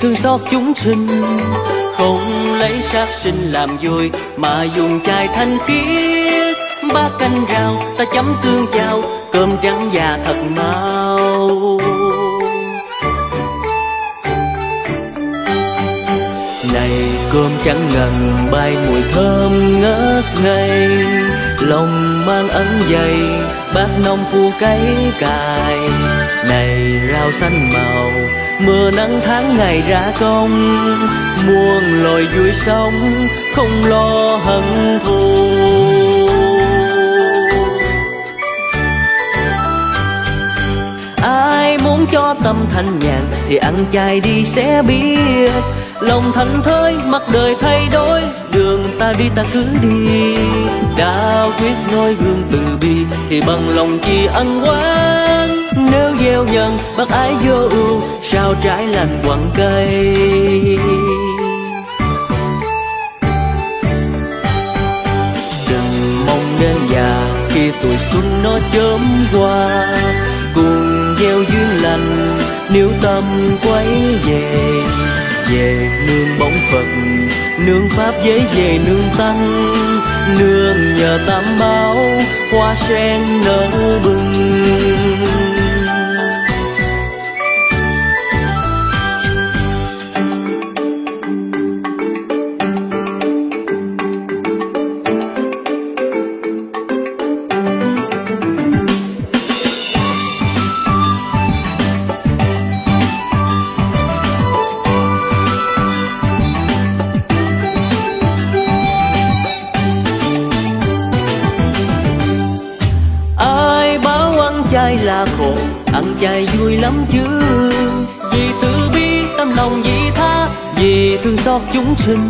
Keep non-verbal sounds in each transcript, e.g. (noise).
thương xót chúng sinh. Không lấy sát sinh làm vui mà dùng chai thanh khiết ba canh rau, ta chấm tương chao, cơm trắng già thật mau. Này, cơm trắng ngần, bay mùi thơm ngất ngây. Lòng mang ấn dày bác nông phu cấy cài này, rau xanh màu, mưa nắng tháng ngày ra công. Muôn loài vui sống, không lo hận thù. Ai muốn cho tâm thanh nhàn, thì ăn chay đi sẽ biết lòng thành thơi mặc đời thay đổi, đường ta đi ta cứ đi. Đã quyết noi gương từ bi, thì bằng lòng chi ăn oán nếu gieo nhân, bác ái vô ưu, sao trái lành quặng cây? Đừng mong đến già, khi tuổi xuân nó chớm qua, cùng gieo duyên lành, nếu tâm quay về. Về nương bóng phật nương pháp giới về nương tăng, nương nhờ tam bảo, hoa sen nở bừng. Ăn vui lắm chứ? Vì từ bi tâm lòng vị tha, vì thương xót chúng sinh.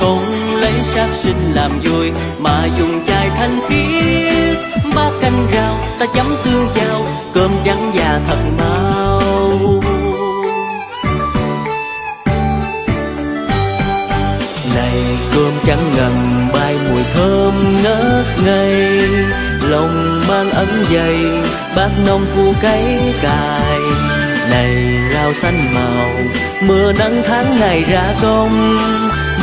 Không lấy sát sinh làm vui mà dùng chai thanh khiết ba canh rau ta chấm tương giao, cơm trắng và thật mau. Này cơm trắng ngầm bay mùi thơm ngất ngây lòng mang ấm dày bác nông phu cấy cài. Này lao xanh màu, mưa nắng tháng ngày ra công.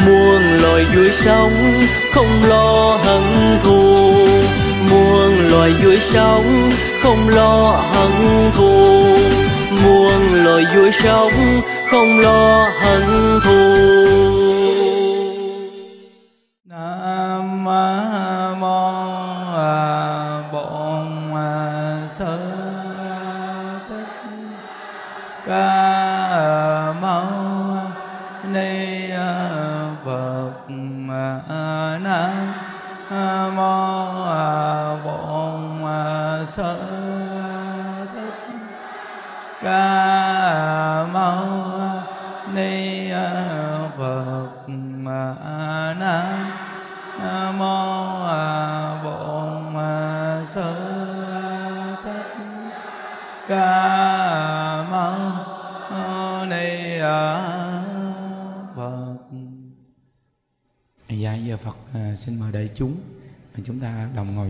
Muôn loài vui sống, không lo hận thù. Muôn loài vui sống, không lo hận thù. Muôn loài vui sống, không lo hận thù.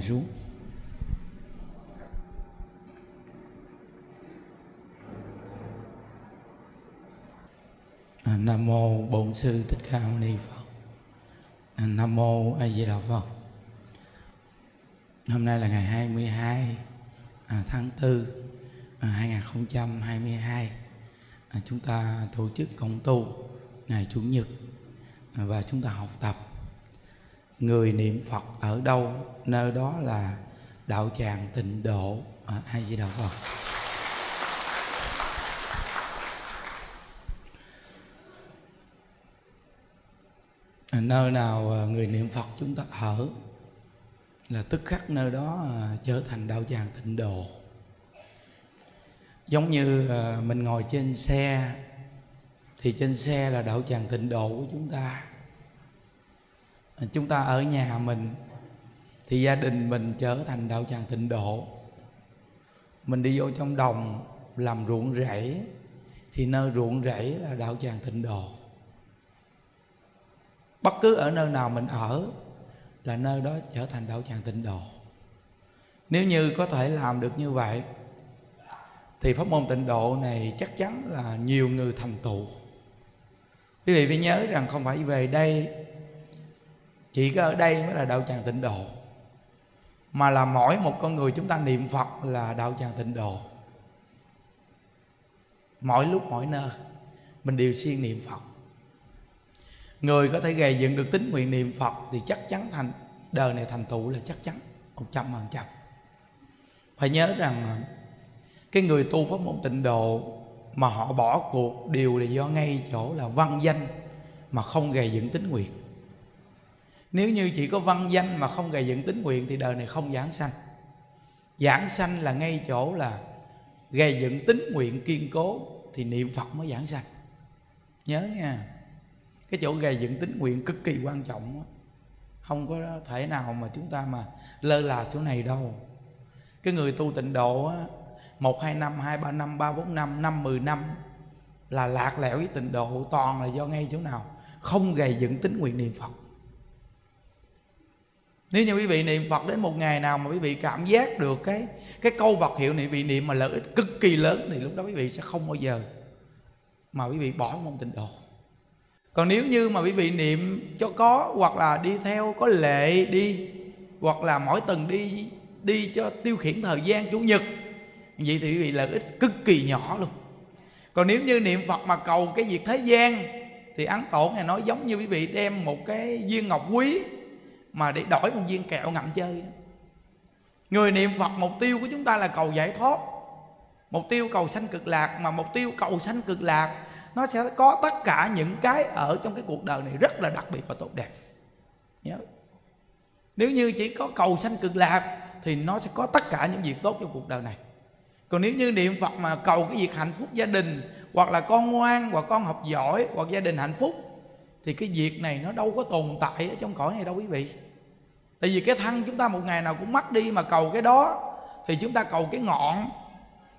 Xuống. À, Nam mô bổn sư thích ca mâu ni phật. À, Nam mô a di đà phật. Hôm nay là ngày 22 à, tháng 4 à, 2022 à, chúng ta tổ chức công tu ngày chủ nhật à, và chúng ta học tập người niệm phật ở đâu? Nơi đó là đạo tràng tịnh độ. À, ai di đạo phật à, nơi nào à, người niệm phật chúng ta ở? Là tức khắc nơi đó à, trở thành đạo tràng tịnh độ. Giống như à, mình ngồi trên xe thì trên xe là đạo tràng tịnh độ của chúng ta chúng ta ở nhà mình, thì gia đình mình trở thành đạo tràng tịnh độ. Mình đi vô trong đồng làm ruộng rẫy, thì nơi ruộng rẫy là đạo tràng tịnh độ. Bất cứ ở nơi nào mình ở là nơi đó trở thành đạo tràng tịnh độ. Nếu như có thể làm được như vậy, thì pháp môn tịnh độ này chắc chắn là nhiều người thành tựu. Quý vị phải nhớ rằng không phải về đây chỉ có ở đây mới là đạo tràng tịnh độ. Mà là mỗi một con người chúng ta niệm phật là đạo tràng tịnh độ. Mỗi lúc, mỗi nơi, mình đều siêng niệm phật. Người có thể gầy dựng được tính nguyện niệm phật thì chắc chắn thành, đời này thành tựu là chắc chắn, một trăm phần trăm. Phải nhớ rằng, cái người tu pháp môn tịnh độ mà họ bỏ cuộc đều là do ngay chỗ là văn danh mà không gầy dựng tính nguyện nếu như chỉ có văn danh mà không gầy dựng tính nguyện thì đời này không giảng sanh. Giảng sanh là ngay chỗ là gầy dựng tính nguyện kiên cố thì niệm phật mới giảng sanh. Nhớ nha. Cái chỗ gầy dựng tính nguyện cực kỳ quan trọng không có thể nào mà chúng ta mà lơ là chỗ này đâu. Cái người tu tịnh độ á, một, hai, năm, hai, ba, năm, ba, bốn, năm năm, mười năm là lạc lẽo với tịnh độ toàn là do ngay chỗ nào. Không gầy dựng tính nguyện niệm phật nếu như quý vị niệm phật đến một ngày nào mà quý vị cảm giác được cái cái câu vật hiệu này vị niệm mà lợi ích cực kỳ lớn, thì lúc đó quý vị sẽ không bao giờ mà quý vị bỏ môn tịnh độ còn nếu như mà quý vị niệm cho có, hoặc là đi theo, có lệ đi, hoặc là mỗi tuần đi đi cho tiêu khiển thời gian chủ nhật vậy thì quý vị lợi ích cực kỳ nhỏ luôn. Còn nếu như niệm phật mà cầu cái việc thế gian, thì ấn tổ này nói giống như quý vị đem một cái viên ngọc quý mà để đổi một viên kẹo ngậm chơi. Người niệm phật, mục tiêu của chúng ta là cầu giải thoát. Mục tiêu cầu sanh cực lạc, mà mục tiêu cầu sanh cực lạc, nó sẽ có tất cả những cái ở trong cái cuộc đời này rất là đặc biệt và tốt đẹp. Nhớ. Nếu như chỉ có cầu sanh cực lạc, thì nó sẽ có tất cả những việc tốt trong cuộc đời này. Còn nếu như niệm phật mà cầu cái việc hạnh phúc gia đình, hoặc là con ngoan, hoặc con học giỏi, hoặc gia đình hạnh phúc thì cái việc này nó đâu có tồn tại ở trong cõi này đâu quý vị. Tại vì cái thân chúng ta một ngày nào cũng mất đi mà cầu cái đó, thì chúng ta cầu cái ngọn.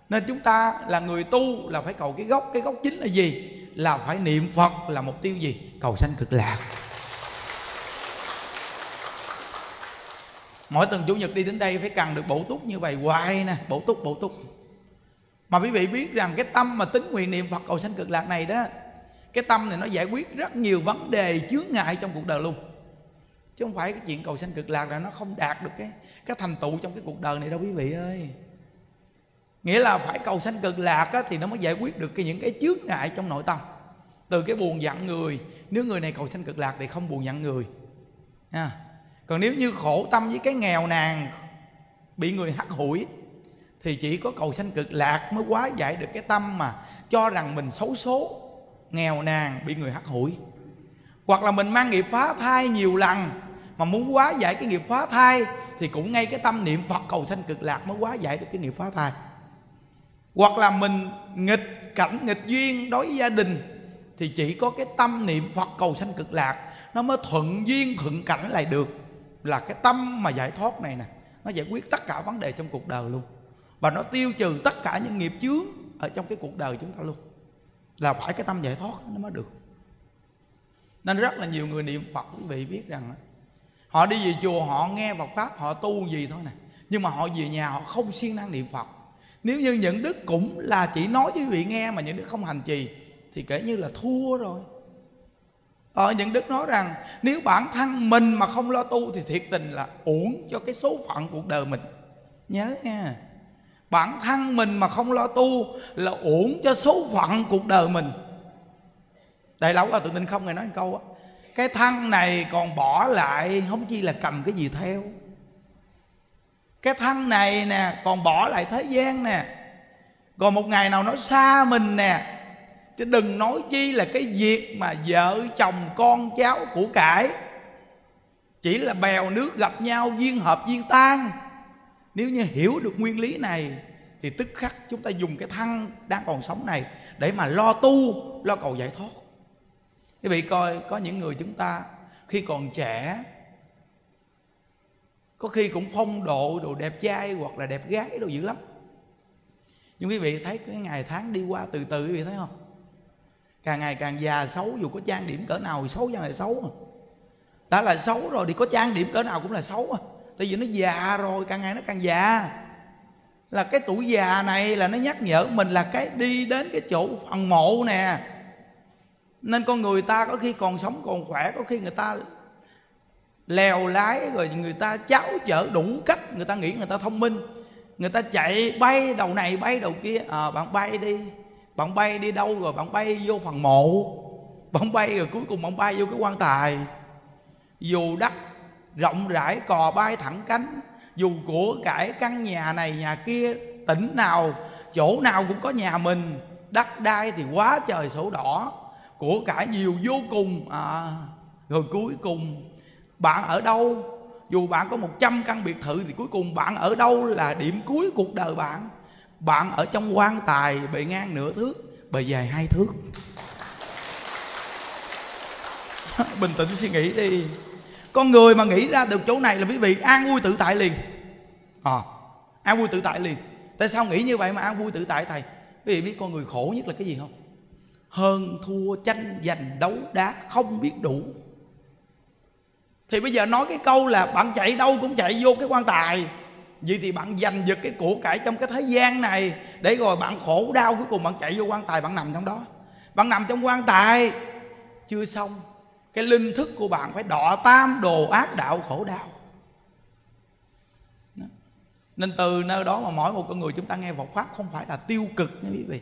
Nên chúng ta là người tu là phải cầu cái gốc. Cái gốc chính là gì? Là phải niệm phật là mục tiêu gì? Cầu sanh cực lạc. Mỗi tuần chủ nhật đi đến đây phải cần được bổ túc như vậy hoài nè. Bổ túc bổ túc. Mà quý vị biết rằng cái tâm mà tính nguyện niệm phật cầu sanh cực lạc này đó cái tâm này nó giải quyết rất nhiều vấn đề chướng ngại trong cuộc đời luôn. Chứ không phải cái chuyện cầu sanh cực lạc là nó không đạt được cái cái thành tựu trong cái cuộc đời này đâu quý vị ơi. Nghĩa là phải cầu sanh cực lạc á, thì nó mới giải quyết được cái những cái chướng ngại trong nội tâm. Từ cái buồn giận người nếu người này cầu sanh cực lạc thì không buồn giận người. Ha. Còn nếu như khổ tâm với cái nghèo nàn bị người hắt hủi thì chỉ có cầu sanh cực lạc mới quá giải được cái tâm mà cho rằng mình xấu số nghèo nàn, bị người hắt hủi. Hoặc là mình mang nghiệp phá thai nhiều lần mà muốn hóa giải cái nghiệp phá thai thì cũng ngay cái tâm niệm phật cầu sanh cực lạc mới hóa giải được cái nghiệp phá thai. Hoặc là mình nghịch cảnh, nghịch duyên đối với gia đình thì chỉ có cái tâm niệm phật cầu sanh cực lạc nó mới thuận duyên, thuận cảnh lại được. Là cái tâm mà giải thoát này nè, nó giải quyết tất cả vấn đề trong cuộc đời luôn. Và nó tiêu trừ tất cả những nghiệp chướng ở trong cái cuộc đời chúng ta luôn là phải cái tâm giải thoát nó mới được. Nên rất là nhiều người niệm phật quý vị biết rằng họ đi về chùa họ nghe Phật pháp họ tu gì thôi nè. Nhưng mà họ về nhà họ không siêng năng niệm Phật. Nếu như những đức cũng là chỉ nói với quý vị nghe mà những đức không hành trì thì kể như là thua rồi. Ở ờ, những đức nói rằng nếu bản thân mình mà không lo tu thì thiệt tình là uổng cho cái số phận cuộc đời mình. Nhớ nha bản thân mình mà không lo tu là uổng cho số phận cuộc đời mình. Đại lão là tự tin không ngày nói một câu á, cái thân này còn bỏ lại không chi là cầm cái gì theo. Cái thân này nè, còn bỏ lại thế gian nè. Còn một ngày nào nó xa mình nè, chứ đừng nói chi là cái việc mà vợ chồng con cháu của cải. Chỉ là bèo nước gặp nhau, duyên hợp, duyên tan nếu như hiểu được nguyên lý này, thì tức khắc chúng ta dùng cái thân đang còn sống này để mà lo tu, lo cầu giải thoát quý vị coi, có những người chúng ta khi còn trẻ, có khi cũng phong độ đồ đẹp trai hoặc là đẹp gái đồ dữ lắm nhưng quý vị thấy cái ngày tháng đi qua từ từ, quý vị thấy không càng ngày càng già xấu, dù có trang điểm cỡ nào thì xấu ra là xấu à. đã là xấu rồi thì có trang điểm cỡ nào cũng là xấu à tại vì nó già rồi càng ngày nó càng già. Là cái tuổi già này là nó nhắc nhở mình là cái đi đến cái chỗ phần mộ nè. Nên con người ta có khi còn sống còn khỏe có khi người ta lèo lái rồi người ta cháo chở đủ cách người ta nghĩ người ta thông minh. Người ta chạy bay đầu này bay đầu kia. À, bạn bay đi bạn bay đi đâu rồi bạn bay vô phần mộ. Bạn bay rồi cuối cùng bạn bay vô cái quan tài. Dù đất rộng rãi cò bay thẳng cánh. Dù của cải căn nhà này nhà kia tỉnh nào chỗ nào cũng có nhà mình. Đất đai thì quá trời sổ đỏ. Của cải nhiều vô cùng. À, rồi cuối cùng bạn ở đâu? Dù bạn có 100 căn biệt thự thì cuối cùng bạn ở đâu là điểm cuối cuộc đời bạn? Bạn ở trong quan tài bề ngang nửa thước bề dài hai thước. (laughs) Bình tĩnh suy nghĩ đi con người mà nghĩ ra được chỗ này là quý vị an vui tự tại liền. À, an vui tự tại liền. Tại sao nghĩ như vậy mà an vui tự tại thầy? Quý vị biết con người khổ nhất là cái gì không? Hơn thua tranh giành đấu đá không biết đủ. Thì bây giờ nói cái câu là bạn chạy đâu cũng chạy vô cái quan tài. Vậy thì bạn giành giật cái của cải trong cái thế gian này để rồi bạn khổ đau cuối cùng bạn chạy vô quan tài bạn nằm trong đó. Bạn nằm trong quan tài chưa xong cái linh thức của bạn phải đọ tam đồ ác đạo khổ đau. Nên từ nơi đó mà mỗi một con người chúng ta nghe Phật pháp không phải là tiêu cực nha quý vị.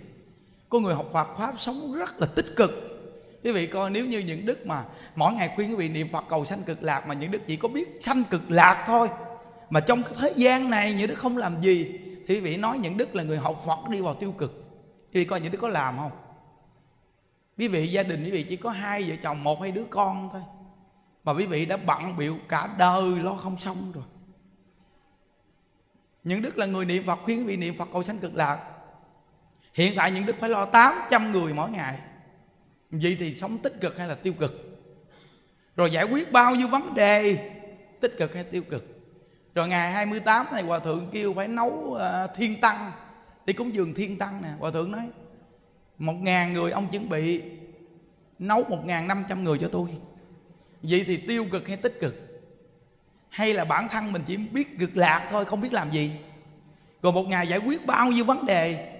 Có người học Phật pháp sống rất là tích cực. Quý vị coi, nếu như những đức mà mỗi ngày khuyên quý vị niệm Phật cầu sanh cực lạc mà những đức chỉ có biết sanh cực lạc thôi, mà trong cái thế gian này những đức không làm gì, thì quý vị nói những đức là người học Phật đi vào tiêu cực. Quý vị coi những đức có làm không? Quý vị gia đình quý vị chỉ có hai vợ chồng, một hai đứa con thôi. Mà quý vị đã bận biểu cả đời lo không xong rồi. Những đức là người niệm phật, khuyên quý vị niệm phật cầu sanh cực lạc. Hiện tại những đức phải lo 800 người mỗi ngày. Vậy thì sống tích cực hay là tiêu cực? Rồi giải quyết bao nhiêu vấn đề? Tích cực hay tiêu cực? Rồi ngày 28 này hòa thượng kêu phải nấu à, thiên tăng. Đi cúng dường thiên tăng nè, hòa thượng nói một ngàn người ông chuẩn bị nấu một ngàn năm trăm người cho tôi. Vậy thì tiêu cực hay tích cực? Hay là bản thân mình chỉ biết cực lạc thôi, không biết làm gì? Rồi một ngày giải quyết bao nhiêu vấn đề?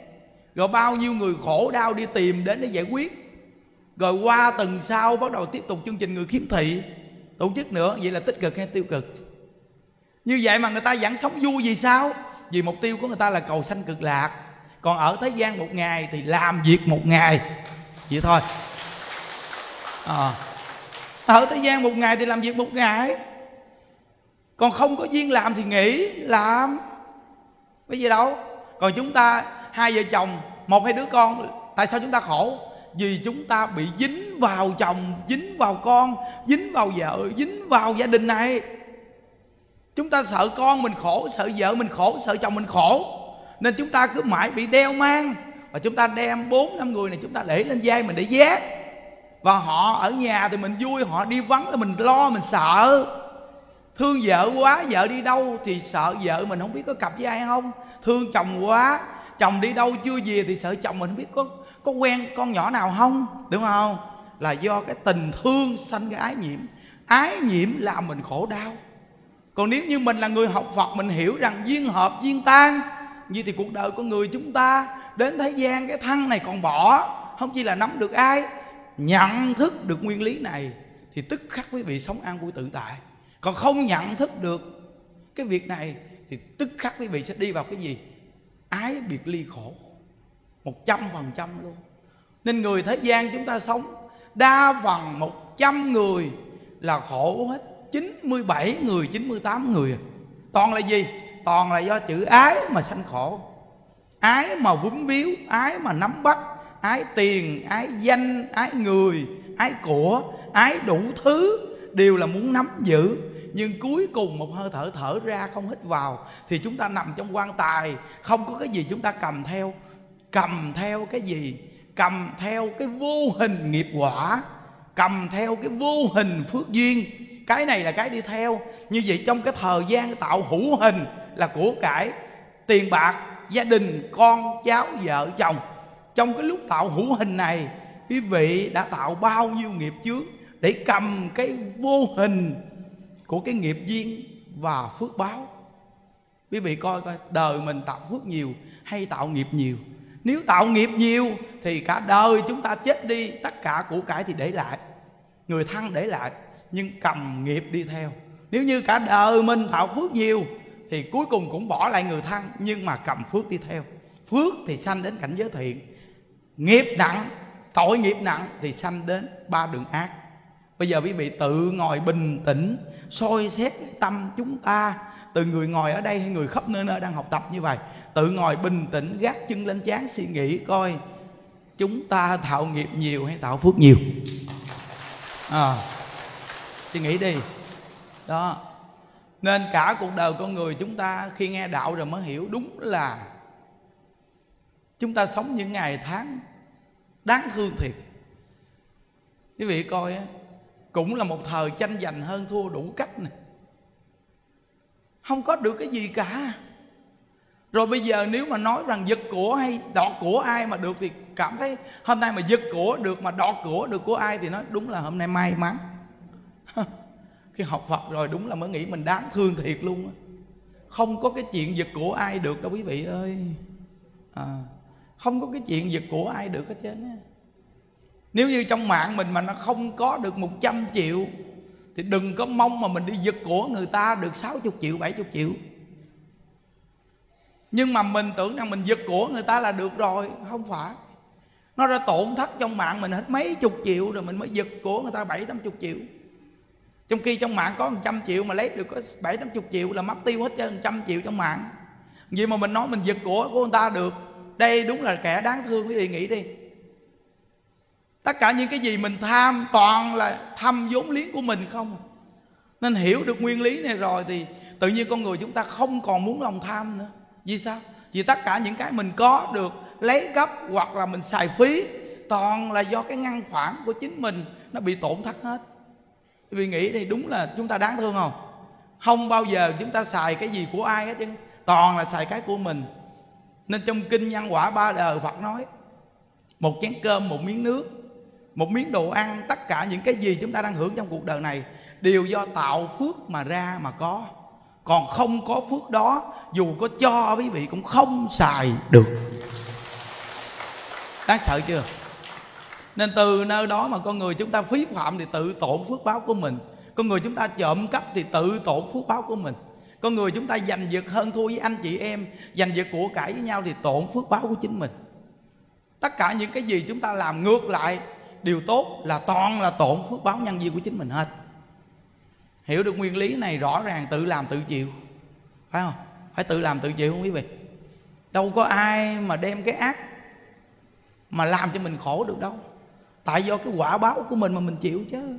Rồi bao nhiêu người khổ đau đi tìm đến để giải quyết? Rồi qua tuần sau bắt đầu tiếp tục chương trình người khiếm thị. Tổ chức nữa, vậy là tích cực hay tiêu cực? Như vậy mà người ta vẫn sống vui vì sao? Vì mục tiêu của người ta là cầu sanh cực lạc còn ở thế gian một ngày thì làm việc một ngày. Vậy thôi. À. ở thế gian một ngày thì làm việc một ngày. Còn không có duyên làm thì nghỉ, làm. Cái gì đâu? Còn chúng ta, hai vợ chồng, một hai đứa con, tại sao chúng ta khổ? Vì chúng ta bị dính vào chồng, dính vào con, dính vào vợ, dính vào gia đình này. Chúng ta sợ con mình khổ, sợ vợ mình khổ, sợ chồng mình khổ nên chúng ta cứ mãi bị đeo mang. Và chúng ta đem bốn, năm người này chúng ta để lên vai mình để giác và họ ở nhà thì mình vui, họ đi vắng là mình lo, mình sợ. Thương vợ quá, vợ đi đâu thì sợ vợ mình không biết có cặp với ai không. Thương chồng quá, chồng đi đâu chưa về thì sợ chồng mình không biết có có quen con nhỏ nào không. Đúng không? Là do cái tình thương sanh cái ái nhiễm. Ái nhiễm làm mình khổ đau. Còn nếu như mình là người học phật, mình hiểu rằng duyên hợp, duyên tan như thì cuộc đời của người chúng ta, đến thế gian cái thân này còn bỏ, không chỉ là nắm được ai, nhận thức được nguyên lý này, thì tức khắc quý vị sống an vui tự tại. Còn không nhận thức được cái việc này, thì tức khắc quý vị sẽ đi vào cái gì? Ái biệt ly khổ. Một trăm phần trăm luôn. Nên người thế gian chúng ta sống, đa phần một trăm người là khổ hết. 97 người 98 người à. toàn là gì? Toàn là do chữ ái mà sanh khổ. Ái mà vướng víu, ái mà nắm bắt, ái tiền, ái danh, ái người, ái của, ái đủ thứ đều là muốn nắm giữ. Nhưng cuối cùng một hơi thở thở ra không hít vào thì chúng ta nằm trong quan tài. Không có cái gì chúng ta cầm theo. Cầm theo cái gì? Cầm theo cái vô hình nghiệp quả. Cầm theo cái vô hình phước duyên. Cái này là cái đi theo. Như vậy trong cái thời gian tạo hữu hình là của cải, tiền bạc, gia đình, con, cháu, vợ, chồng. Trong cái lúc tạo hữu hình này, quý vị đã tạo bao nhiêu nghiệp chướng để cầm cái vô hình của cái nghiệp duyên và phước báo. Quý vị coi coi, đời mình tạo phước nhiều hay tạo nghiệp nhiều? Nếu tạo nghiệp nhiều thì cả đời chúng ta chết đi, tất cả của cải thì để lại. Người thân để lại, nhưng cầm nghiệp đi theo. Nếu như cả đời mình tạo phước nhiều thì cuối cùng cũng bỏ lại người thân nhưng mà cầm phước đi theo. Phước thì sanh đến cảnh giới thiện nghiệp nặng tội nghiệp nặng thì sanh đến ba đường ác. Bây giờ quý vị tự ngồi bình tĩnh soi xét tâm chúng ta từ người ngồi ở đây hay người khắp nơi nơi đang học tập như vậy. Tự ngồi bình tĩnh gác chân lên chán suy nghĩ coi chúng ta tạo nghiệp nhiều hay tạo phước nhiều. À, suy nghĩ đi. Đó nên cả cuộc đời con người chúng ta khi nghe đạo rồi mới hiểu đúng là chúng ta sống những ngày tháng đáng thương thiệt. Quý vị coi cũng là một thời tranh giành hơn thua đủ cách này không có được cái gì cả. Rồi bây giờ nếu mà nói rằng giật của hay đọt của ai mà được thì cảm thấy hôm nay mà giật của được mà đọt của được của ai thì nói đúng là hôm nay may mắn khi học Phật rồi đúng là mới nghĩ mình đáng thương thiệt luôn á, không có cái chuyện giật của ai được đâu quý vị ơi. À, không có cái chuyện giật của ai được hết trơn á. Nếu như trong mạng mình mà nó không có được 100 triệu thì đừng có mong mà mình đi giật của người ta được 60 triệu 70 triệu. Nhưng mà mình tưởng rằng mình giật của người ta là được rồi không phải. Nó đã tổn thất trong mạng mình hết mấy chục triệu rồi mình mới giật của người ta bảy tám chục triệu trong khi trong mạng có 100 triệu mà lấy được có bảy, tám chục triệu là mất tiêu hết trơn, trăm triệu trong mạng. Vậy mà mình nói mình giật của của người ta được. Đây đúng là kẻ đáng thương, quý vị nghĩ đi. Tất cả những cái gì mình tham toàn là thăm vốn liếng của mình không? Nên hiểu được nguyên lý này rồi thì tự nhiên con người chúng ta không còn muốn lòng tham nữa. Vì sao? Vì tất cả những cái mình có được lấy gấp hoặc là mình xài phí toàn là do cái ngăn khoản của chính mình nó bị tổn thất hết vì nghĩ thì đúng là chúng ta đáng thương không? Không bao giờ chúng ta xài cái gì của ai hết chứ. Toàn là xài cái của mình. Nên trong kinh nhân quả ba đời phật nói, một chén cơm, một miếng nước, một miếng đồ ăn, tất cả những cái gì chúng ta đang hưởng trong cuộc đời này đều do tạo phước mà ra mà có. Còn không có phước đó, dù có cho quý vị cũng không xài được. Đáng sợ chưa? Nên từ nơi đó mà con người chúng ta phí phạm thì tự tổn phước báo của mình. Con người chúng ta trộm cắp thì tự tổn phước báo của mình. Con người chúng ta giành giật hơn thua với anh chị em, giành giật của cải với nhau thì tổn phước báo của chính mình. Tất cả những cái gì chúng ta làm ngược lại, điều tốt là toàn là tổn phước báo nhân duyên của chính mình hết. Hiểu được nguyên lý này rõ ràng tự làm tự chịu. Phải không? Phải tự làm tự chịu không quý vị? Đâu có ai mà đem cái ác mà làm cho mình khổ được đâu tại do cái quả báo của mình mà mình chịu chứ.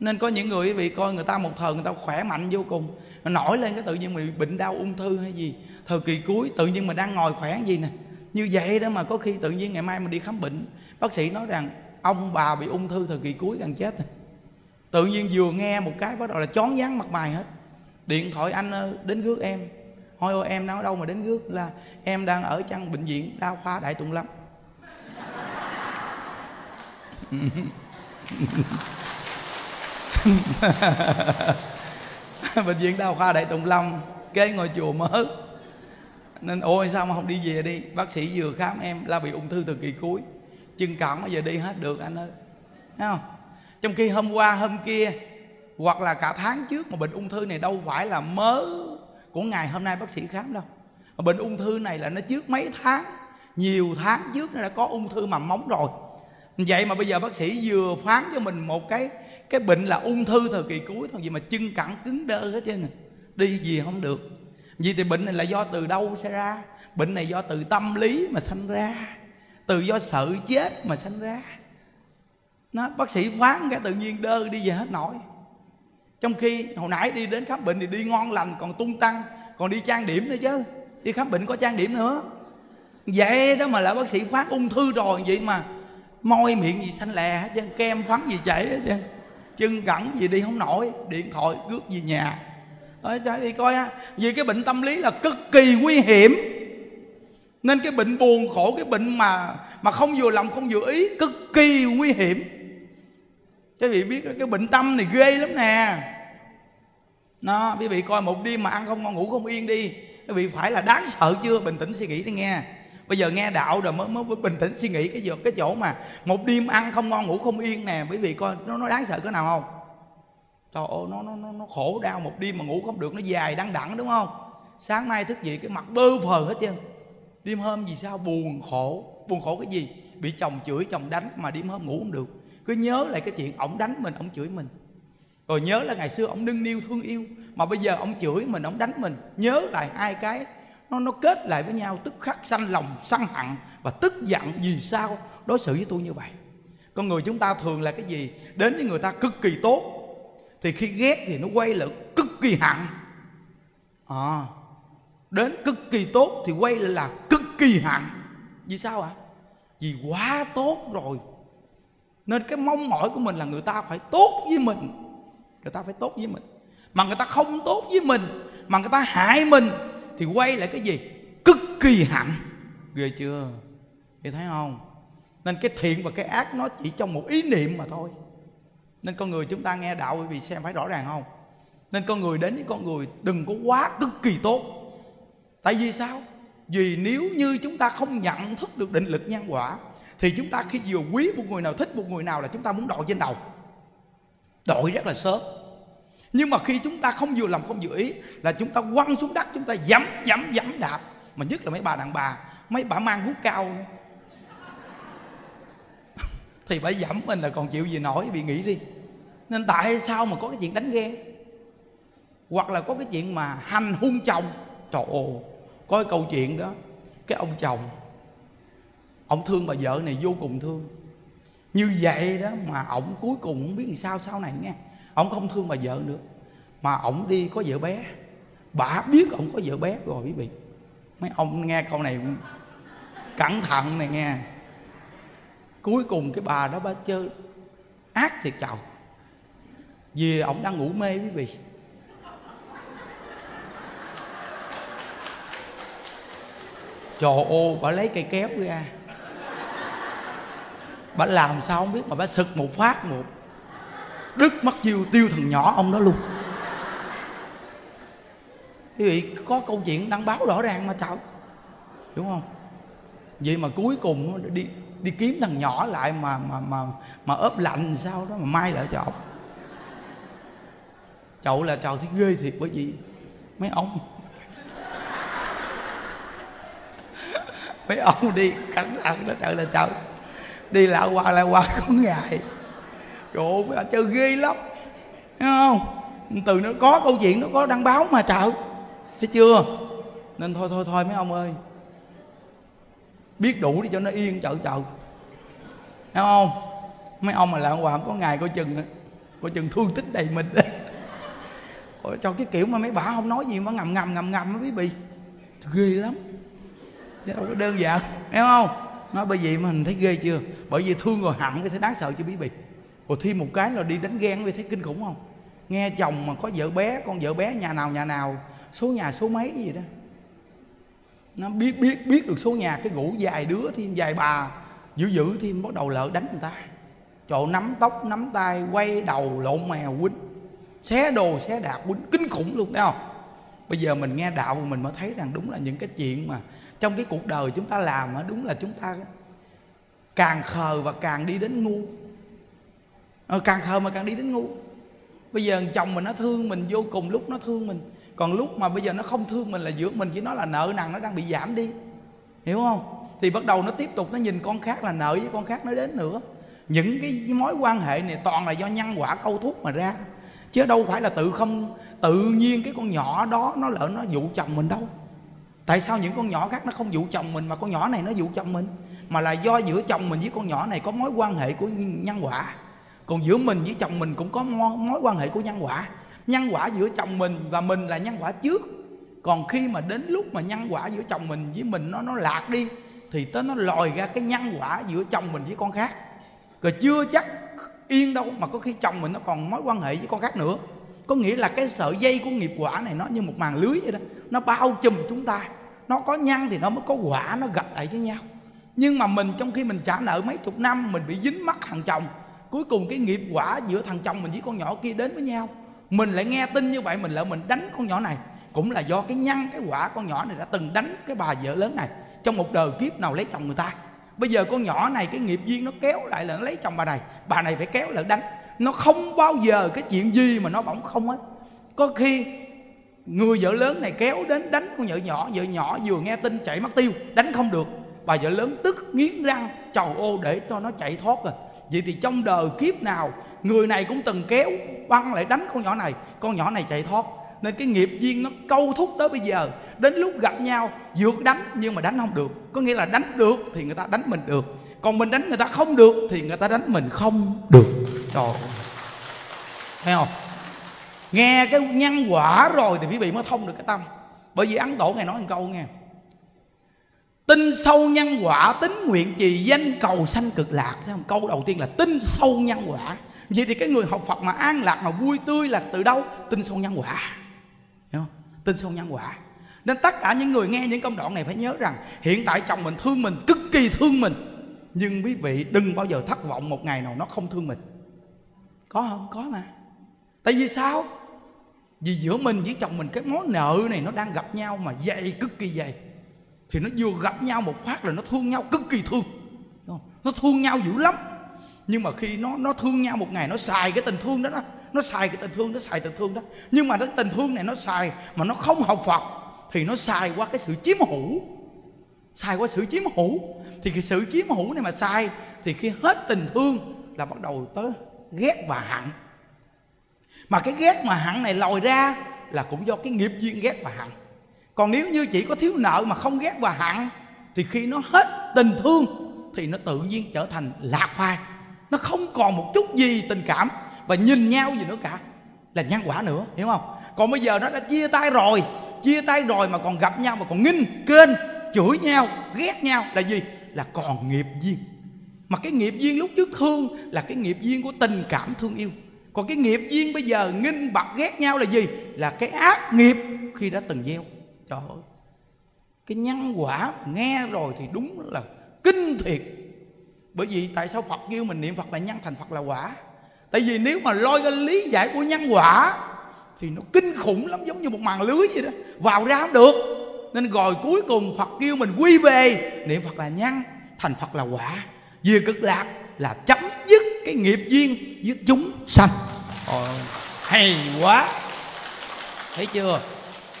Nên có những người bị coi người ta một thời người ta khỏe mạnh vô cùng mà nổi lên cái tự nhiên mình bệnh đau ung thư hay gì. Thời kỳ cuối tự nhiên mình đang ngồi khỏe gì nè. Như vậy đó mà có khi tự nhiên ngày mai mình đi khám bệnh, bác sĩ nói rằng ông bà bị ung thư thời kỳ cuối gần chết tự nhiên vừa nghe một cái bắt đầu là chón váng mặt mày hết. Điện thoại anh ờ, đến rước em. Hỏi ôi em nói đâu mà đến rước là em đang ở trong bệnh viện đa khoa đại tùng lâm. (laughs) bệnh viện đa khoa đại tùng long kế ngôi chùa mới. Nên, ôi, sao mà không đi về đi? Bác sĩ vừa khám em là bị ung thư thời kỳ cuối. Chân cẳng bây giờ đi hết được anh ơi. Thấy không? Trong khi hôm qua, hôm kia, hoặc là cả tháng trước mà bệnh ung thư này đâu phải là mớ của ngày hôm nay bác sĩ khám đâu. Mà bệnh ung thư này là nó trước mấy tháng, nhiều tháng trước nó đã có ung thư mầm móng rồi vậy mà bây giờ bác sĩ vừa phán cho mình một cái cái bệnh là ung thư thời kỳ cuối thôi gì mà chân cẳng cứng đơ hết trơn à. đi gì không được. Vì thì bệnh này là do từ đâu xảy ra? Bệnh này do từ tâm lý mà sanh ra, từ do sợ chết mà sanh ra. Nó, bác sĩ phán cái tự nhiên đơ đi về hết nổi. Trong khi hồi nãy đi đến khám bệnh thì đi ngon lành, còn tung tăng, còn đi trang điểm nữa chứ. Đi khám bệnh có trang điểm nữa. Vậy đó mà là bác sĩ phán ung thư rồi, vậy mà môi miệng gì xanh lè hết trơn, kem phấn gì chảy hết trơn. Chân cẳng gì đi không nổi, điện thoại cướp gì nhà. Ở cho đi coi ha vì cái bệnh tâm lý là cực kỳ nguy hiểm. Nên cái bệnh buồn khổ, cái bệnh mà mà không vừa lòng, không vừa ý, cực kỳ nguy hiểm. Các vị biết cái bệnh tâm này ghê lắm nè. Nó, quý vị coi một đêm mà ăn không ngon, ngủ không yên đi, quý vị phải là đáng sợ chưa? Bình tĩnh suy nghĩ đi nghe bây giờ nghe đạo rồi mới, mới bình tĩnh suy nghĩ cái giờ cái chỗ mà một đêm ăn không ngon ngủ không yên nè quý vị coi nó nó đáng sợ cái nào không? Trời ơi nó nó nó, nó khổ đau một đêm mà ngủ không được nó dài đăng đẳng đúng không? Sáng nay thức dậy cái mặt bơ phờ hết trơn. Đêm hôm vì sao? Buồn khổ. Buồn khổ cái gì? Bị chồng chửi chồng đánh mà đêm hôm ngủ không được. Cứ nhớ lại cái chuyện ổng đánh mình ổng chửi mình. Rồi nhớ là ngày xưa ổng nâng niu thương yêu mà bây giờ ổng chửi mình ổng đánh mình. Nhớ lại hai cái nó nó kết lại với nhau tức khắc sanh lòng sân hận và tức giận vì sao đối xử với tôi như vậy. Con người chúng ta thường là cái gì? Đến với người ta cực kỳ tốt thì khi ghét thì nó quay lại cực kỳ hận. À, đến cực kỳ tốt thì quay lại là cực kỳ hận. Vì sao ạ? À? vì quá tốt rồi. Nên cái mong mỏi của mình là người ta phải tốt với mình. Người ta phải tốt với mình. Mà người ta không tốt với mình mà người ta hại mình thì quay lại cái gì? Cực kỳ hạnh ghê chưa? Thì thấy không? Nên cái thiện và cái ác nó chỉ trong một ý niệm mà thôi. Nên con người chúng ta nghe đạo bởi vì xem phải rõ ràng không? Nên con người đến với con người đừng có quá cực kỳ tốt. Tại vì sao? Vì nếu như chúng ta không nhận thức được định lực nhân quả, thì chúng ta khi vừa quý một người nào, thích một người nào là chúng ta muốn đội trên đầu. Đội rất là sớm nhưng mà khi chúng ta không vừa lòng, không vừa ý, là chúng ta quăng xuống đất, chúng ta dẫm dẫm dẫm đạp. Mà nhất là mấy bà đàn bà, mấy bà mang vuốt cao. (laughs) Thì bà dẫm mình là còn chịu gì nổi, bị nghĩ đi. Nên tại sao mà có cái chuyện đánh ghen? Hoặc là có cái chuyện mà hành hung chồng. Trời ơi, có cái câu chuyện đó. Cái ông chồng, ông thương bà vợ này vô cùng thương. Như vậy đó mà ông cuối cùng không biết làm sao sau này nghe ông không thương bà vợ nữa. Mà ông đi có vợ bé. Bà biết ông có vợ bé rồi, quý vị. Mấy ông nghe câu này cẩn thận này nghe. Cuối cùng cái bà đó bà chơi ác thiệt chồng vì ông đang ngủ mê, quý vị. Trời ô bà lấy cây kéo ra. Bà làm sao không biết, mà bà sực một phát một đứt mắt chiêu tiêu thằng nhỏ ông đó luôn. Quý vị có câu chuyện đăng báo rõ ràng mà chào đúng không? Vậy mà cuối cùng đi đi kiếm thằng nhỏ lại mà mà mà mà ốp lạnh sao đó mà mai lại cho ông. Chậu là chậu thấy ghê thiệt bởi vì mấy ông (laughs) mấy ông đi cắn thận đó chậu là chậu, đi lại qua lại qua có ngày trời ơi chơi ghê lắm. Thấy không? Từ nó có câu chuyện, nó có đăng báo mà trời. Thấy chưa? Nên thôi thôi thôi mấy ông ơi. Biết đủ đi cho nó yên chợ chợ. Thấy không? Mấy ông mà lạng hoàng có ngày coi chừng coi chừng thương tích đầy mình. (laughs) Đấy cho cái kiểu mà mấy bà không nói gì mà ngầm ngầm ngầm ngầm quý vị. Ghê lắm. Chứ đâu có đơn giản. Hiểu không? Nói bởi vì mà mình thấy ghê chưa? Bởi vì thương rồi hận cái thấy đáng sợ chưa, quý vị? Rồi thêm một cái là đi đánh ghen vì thấy kinh khủng không? Nghe chồng mà có vợ bé, con vợ bé, nhà nào nhà nào, số nhà, số mấy gì đó. Nó biết biết biết được số nhà, cái ngủ dài đứa thêm dài bà, dữ dữ thêm bắt đầu lỡ đánh người ta. Chỗ nắm tóc, nắm tay, quay đầu, lộn mèo, quýnh. Xé đồ, xé đạp, quýnh. Kinh khủng luôn đấy không? Bây giờ mình nghe đạo mình mới thấy rằng đúng là những cái chuyện mà trong cái cuộc đời chúng ta làm đúng là chúng ta càng khờ và càng đi đến ngu ờ, càng khờ mà càng đi đến ngu. Bây giờ chồng mình nó thương mình vô cùng lúc nó thương mình. Còn lúc mà bây giờ nó không thương mình là giữa mình chỉ nói là nợ nặng nó đang bị giảm đi. Hiểu không? Thì bắt đầu nó tiếp tục nó nhìn con khác là nợ với con khác nó đến nữa. Những cái mối quan hệ này toàn là do nhân quả câu thúc mà ra. Chứ đâu phải là tự không tự nhiên cái con nhỏ đó nó lỡ nó dụ chồng mình đâu. Tại sao những con nhỏ khác nó không dụ chồng mình mà con nhỏ này nó dụ chồng mình? Mà là do giữa chồng mình với con nhỏ này có mối quan hệ của nhân quả còn giữa mình với chồng mình cũng có mối quan hệ của nhân quả. Nhân quả giữa chồng mình và mình là nhân quả trước. Còn khi mà đến lúc mà nhân quả giữa chồng mình với mình nó nó lạc đi, thì tới nó lòi ra cái nhân quả giữa chồng mình với con khác. Rồi chưa chắc yên đâu, mà có khi chồng mình nó còn mối quan hệ với con khác nữa. Có nghĩa là cái sợi dây của nghiệp quả này nó như một màn lưới vậy đó. Nó bao trùm chúng ta. Nó có nhân thì nó mới có quả, nó gặp lại với nhau. Nhưng mà mình trong khi mình trả nợ mấy chục năm, mình bị dính mắc thằng chồng cuối cùng cái nghiệp quả giữa thằng chồng mình với con nhỏ kia đến với nhau. Mình lại nghe tin như vậy, mình lại mình đánh con nhỏ này. Cũng là do cái nhân cái quả con nhỏ này đã từng đánh cái bà vợ lớn này. Trong một đời kiếp nào lấy chồng người ta. Bây giờ con nhỏ này, cái nghiệp duyên nó kéo lại là nó lấy chồng bà này. Bà này phải kéo lại đánh. Nó không bao giờ cái chuyện gì mà nó bỗng không hết. Có khi người vợ lớn này kéo đến đánh con vợ nhỏ vợ nhỏ vừa nghe tin chạy mất tiêu, đánh không được. Bà vợ lớn tức nghiến răng chầu ô để cho nó chạy thoát rồi vậy thì trong đời kiếp nào, người này cũng từng kéo băng lại đánh con nhỏ này, con nhỏ này chạy thoát. Nên cái nghiệp duyên nó câu thúc tới bây giờ. Đến lúc gặp nhau dược đánh nhưng mà đánh không được. Có nghĩa là đánh được thì người ta đánh mình được. Còn mình đánh người ta không được thì người ta đánh mình không được. Trời thấy không? Nghe cái nhân quả rồi thì quý vị mới thông được cái tâm. Bởi vì ấn độ ngài nói một câu nghe tin sâu nhân quả tính nguyện trì danh cầu sanh cực lạc. Thấy không? Câu đầu tiên là tin sâu nhân quả. Vậy thì cái người học phật mà an lạc, mà vui tươi là từ đâu? Tin sâu nhân quả. Hiểu không? Tin sâu nhân quả. Nên tất cả những người nghe những công đoạn này phải nhớ rằng, hiện tại chồng mình thương mình, cực kỳ thương mình. Nhưng quý vị, đừng bao giờ thất vọng một ngày nào nó không thương mình. Có không? Có mà. Tại vì sao? Vì giữa mình với chồng mình, cái món nợ này nó đang gặp nhau mà dày, cực kỳ dày thì nó vừa gặp nhau một phát là nó thương nhau cực kỳ thương. Nó thương nhau dữ lắm. Nhưng mà khi nó nó thương nhau một ngày, nó xài cái tình thương đó đó. Nó xài cái tình thương, nó xài tình thương đó. Nhưng mà cái tình thương này nó xài mà nó không học phật, thì nó xài qua cái sự chiếm hữu. Xài qua sự chiếm hữu. Thì cái sự chiếm hữu này mà xài, thì khi hết tình thương là bắt đầu tới ghét và hận. Mà cái ghét mà hận này lòi ra là cũng do cái nghiệp duyên ghét và hận còn nếu như chỉ có thiếu nợ mà không ghét và hận thì khi nó hết tình thương, thì nó tự nhiên trở thành lạc phai. Nó không còn một chút gì tình cảm. Và nhìn nhau gì nữa cả, là nhân quả nữa, hiểu không? Còn bây giờ nó đã chia tay rồi, chia tay rồi mà còn gặp nhau mà còn nghinh kênh, chửi nhau, ghét nhau là gì? Là còn nghiệp duyên. Mà cái nghiệp duyên lúc trước thương là cái nghiệp duyên của tình cảm thương yêu. Còn cái nghiệp duyên bây giờ nghinh bạc ghét nhau là gì? Là cái ác nghiệp khi đã từng gieo trời ơi. Cái nhân quả nghe rồi thì đúng là kinh thiệt. Bởi vì tại sao Phật kêu mình niệm Phật là nhân thành Phật là quả? Tại vì nếu mà lôi cái lý giải của nhân quả Thì nó kinh khủng lắm giống như một màn lưới vậy đó. Vào ra không được. Nên rồi cuối cùng Phật kêu mình quy về Niệm Phật là nhân Thành Phật là quả. Về cực lạc là chấm dứt cái nghiệp duyên với chúng sanh. Ồ, hay quá. Thấy chưa?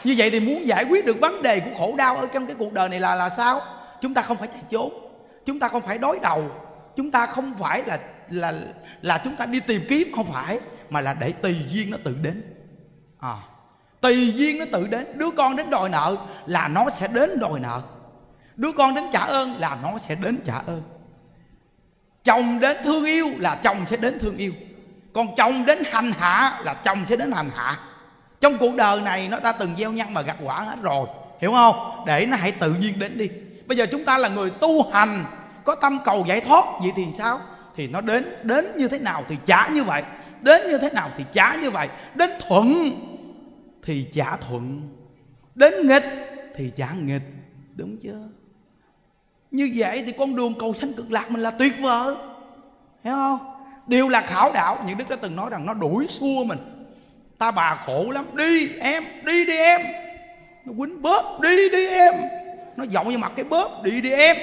Như vậy thì muốn giải quyết được vấn đề của khổ đau ở trong cái cuộc đời này là là sao? Chúng ta không phải chạy trốn. Chúng ta không phải đối đầu. Chúng ta không phải là là là chúng ta đi tìm kiếm không phải mà là để tùy duyên nó tự đến. À, tùy duyên nó tự đến. Đứa con đến đòi nợ là nó sẽ đến đòi nợ. Đứa con đến trả ơn là nó sẽ đến trả ơn. Chồng đến thương yêu là chồng sẽ đến thương yêu. Còn chồng đến hành hạ là chồng sẽ đến hành hạ trong cuộc đời này, nó ta từng gieo nhân mà gặt quả hết rồi. Hiểu không? Để nó hãy tự nhiên đến đi. Bây giờ chúng ta là người tu hành, có tâm cầu giải thoát, vậy thì sao? Thì nó đến đến như thế nào thì trả như vậy. Đến như thế nào thì trả như vậy. Đến thuận thì trả thuận. Đến nghịch thì trả nghịch. Đúng chưa? Như vậy thì con đường cầu sanh cực lạc mình là tuyệt vời. Hiểu không? Điều là khảo đạo, những đức đã từng nói rằng nó đuổi xua mình ta bà khổ lắm. Đi em đi đi em. Nó quýnh bóp đi đi em. Nó giọng như mặt cái bóp đi đi em.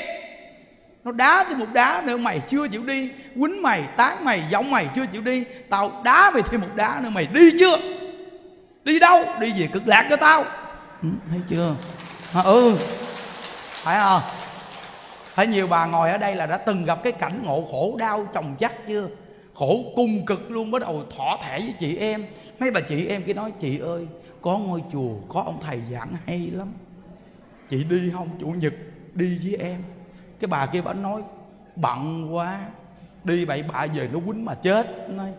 Nó đá thêm một đá nữa mày chưa chịu đi. Quýnh mày tán mày giọng mày chưa chịu đi. Tao đá mày thêm một đá nữa mày đi chưa? Đi đâu? Đi về cực lạc cho tao. Ừ, thấy chưa? À, ừ. Phải không? Phải nhiều bà ngồi ở đây là đã từng gặp cái cảnh ngộ khổ đau chồng chắc chưa? Khổ cung cực luôn bắt đầu thỏa thẻ với chị em mấy bà chị em kia nói, chị ơi, có ngôi chùa, có ông thầy giảng hay lắm. Chị đi không? Chủ nhật đi với em. Cái bà kia bà nói, bận quá, đi bậy bạ về nó quýnh mà chết. Nói,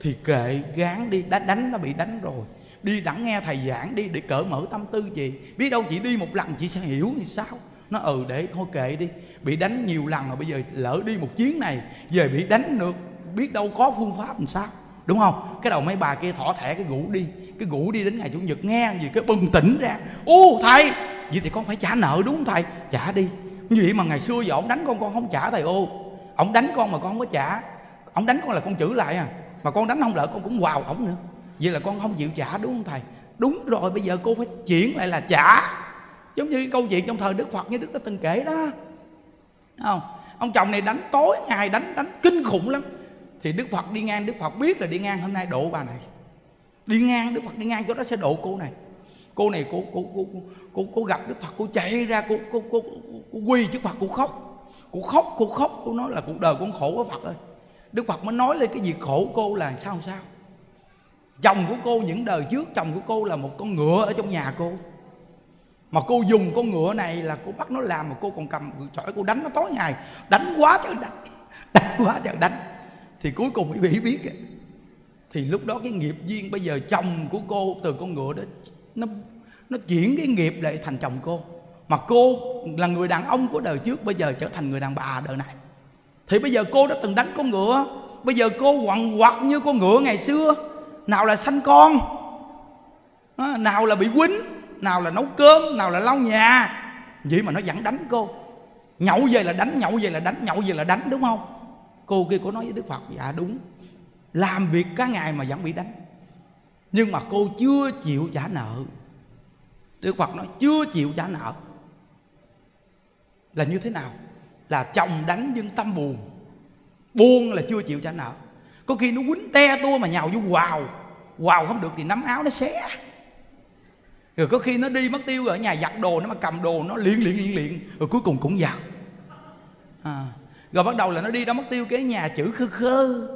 thì kệ, gán đi, đã đánh nó bị đánh rồi. Đi đẳng nghe thầy giảng đi để cởi mở tâm tư chị. Biết đâu chị đi một lần, chị sẽ hiểu thì sao? Nó ừ để thôi kệ đi. Bị đánh nhiều lần rồi bây giờ lỡ đi một chuyến này, về bị đánh được, biết đâu có phương pháp làm sao đúng không? Cái đầu mấy bà kia thỏ thẻ cái gũ đi, cái gũ đi đến ngày chủ nhật nghe gì, cái bừng tỉnh ra. Ô thầy! Vậy thì con phải trả nợ đúng không thầy? Trả đi. Như vậy mà ngày xưa giờ ông đánh con con không trả thầy ô. Ông đánh con mà con không có trả. Ông đánh con là con chửi lại à. Mà con đánh không lỡ con cũng vào ổng nữa. Vậy là con không chịu trả đúng không thầy? Đúng rồi, bây giờ cô phải chuyển lại là trả. Giống như cái câu chuyện trong thời đức phật như đức đã từng kể đó. Không? Ông chồng này đánh, tối ngày đánh đánh kinh khủng lắm thì đức phật đi ngang đức phật biết là đi ngang hôm nay độ bà này. Đi ngang đức phật đi ngang chỗ đó sẽ độ cô này. Cô này cô cô cô cô, cô, gặp đức phật cô chạy ra cô cô cô, cô, cô quỳ trước phật cô khóc. Cô khóc cô khóc cô nói là cuộc đời con khổ quá phật ơi. Đức phật mới nói lên cái việc khổ cô là sao sao? Chồng của cô những đời trước chồng của cô là một con ngựa ở trong nhà cô. Mà cô dùng con ngựa này là cô bắt nó làm mà cô còn cầm chọi cô đánh nó tối ngày. Đánh quá trời đánh (laughs) đánh quá trời đánh thì cuối cùng quý vị biết thì lúc đó cái nghiệp duyên bây giờ chồng của cô từ con ngựa đó, nó nó chuyển cái nghiệp lại thành chồng cô. Mà cô là người đàn ông của đời trước, bây giờ trở thành người đàn bà đời này. Thì bây giờ cô đã từng đánh con ngựa. Bây giờ cô quằn quặt như con ngựa ngày xưa. Nào là sanh con nào là bị quýnh, nào là nấu cơm, nào là lau nhà. Vậy mà nó vẫn đánh cô. Nhậu về là đánh, nhậu về là đánh, nhậu về là đánh, đúng không? Cô kia có nói với đức phật dạ đúng. Làm việc cả ngày mà vẫn bị đánh. Nhưng mà cô chưa chịu trả nợ. Đức phật nói, chưa chịu trả nợ. Là như thế nào? Là chồng đánh nhưng tâm buồn. Buồn là chưa chịu trả nợ. Có khi nó quýnh te tua mà nhào vô quào. Quào không được thì nắm áo nó xé. Rồi có khi nó đi mất tiêu rồi ở nhà giặt đồ, nó mà cầm đồ nó liền liền liền liền rồi cuối cùng cũng giặt. À rồi bắt đầu là nó đi đâu mất tiêu cái nhà chữ khơ khơ.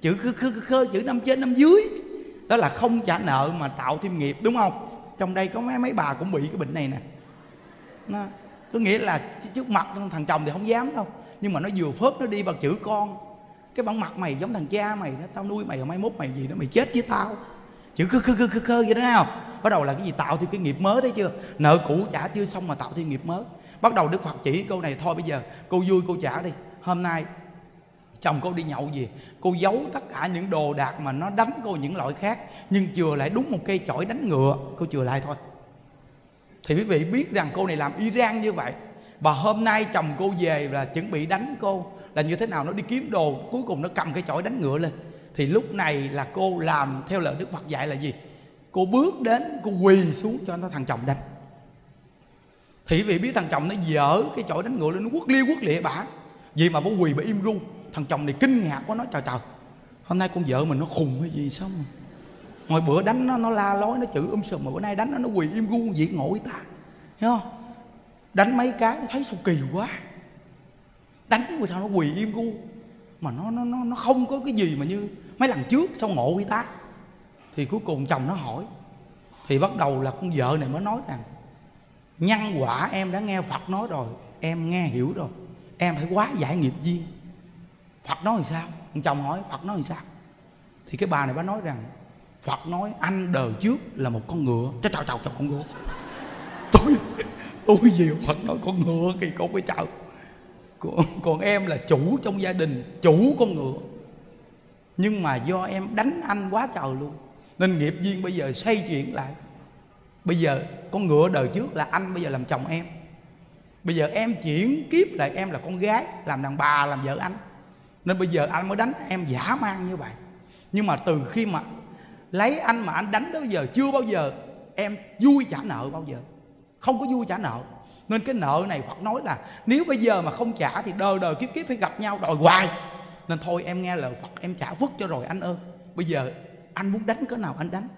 Chữ khơ khơ, khơ, khơ chữ năm trên năm dưới. Đó là không trả nợ mà tạo thêm nghiệp đúng không? Trong đây có mấy mấy bà cũng bị cái bệnh này nè. Nó, có nghĩa là trước mặt thằng chồng thì không dám đâu. Nhưng mà nó vừa phớt nó đi bằng chữ con. Cái bản mặt mày giống thằng cha mày đó tao nuôi mày rồi mai mốt mày gì đó mày chết với tao. Chữ khơ khơ khơ khơ khơ vậy đó nào bắt đầu là cái gì? Tạo thêm cái nghiệp mới thấy chưa? Nợ cũ trả chưa xong mà tạo thêm nghiệp mới bắt đầu đức phật chỉ câu này, thôi bây giờ cô vui cô trả đi. Hôm nay chồng cô đi nhậu gì cô giấu tất cả những đồ đạc mà nó đánh cô những loại khác, nhưng chừa lại đúng một cây chổi đánh ngựa. Cô chừa lại thôi. Thì quý vị biết rằng cô này làm Iran như vậy. Và hôm nay chồng cô về là chuẩn bị đánh cô là như thế nào? Nó đi kiếm đồ, cuối cùng nó cầm cái chổi đánh ngựa lên. Thì lúc này là cô làm theo lời Đức Phật dạy là gì? Cô bước đến, cô quỳ xuống cho nó thằng chồng đánh thì vì vị biết thằng chồng nó dở cái chỗ đánh ngựa lên nó quất lia quất lịa bả. Vì mà bố quỳ bà im ru. Thằng chồng này kinh ngạc quá, nói, trời trời, hôm nay con vợ mình nó khùng hay gì sao mà? Ngồi bữa đánh nó nó la lối, nó chữ um sùm, mà bữa nay đánh nó nó quỳ im ru vậy ngộ ta. Hiểu không? Đánh mấy cái, thấy sao kỳ quá. Đánh mà sao nó quỳ im ru. Mà nó nó nó nó không có cái gì mà như mấy lần trước, sao ngộ vậy ta? Thì cuối cùng chồng nó hỏi. Thì bắt đầu là con vợ này mới nói rằng nhân quả em đã nghe phật nói rồi em nghe hiểu rồi. Em phải quá giải nghiệp duyên. Phật nói làm sao? Ông chồng hỏi phật nói làm sao? Thì cái bà này bà nói rằng phật nói anh đời trước là một con ngựa. Trời trời trời con ngựa. Tôi tôi gì phật nói con ngựa thì con phải chào. Còn, còn em là chủ trong gia đình chủ con ngựa. Nhưng mà do em đánh anh quá trời luôn. Nên nghiệp duyên bây giờ xây chuyển lại bây giờ con ngựa đời trước là anh, bây giờ làm chồng em. Bây giờ em chuyển kiếp lại em là con gái, làm đàn bà, làm vợ anh. Nên bây giờ anh mới đánh em giả mang như vậy. Nhưng mà từ khi mà lấy anh mà anh đánh tới bây giờ, chưa bao giờ em vui trả nợ bao giờ. Không có vui trả nợ. Nên cái nợ này Phật nói là nếu bây giờ mà không trả thì đời đời kiếp kiếp phải gặp nhau đòi hoài. Nên thôi em nghe lời Phật, em trả phước cho rồi anh ơi. Bây giờ anh muốn đánh cỡ nào anh đánh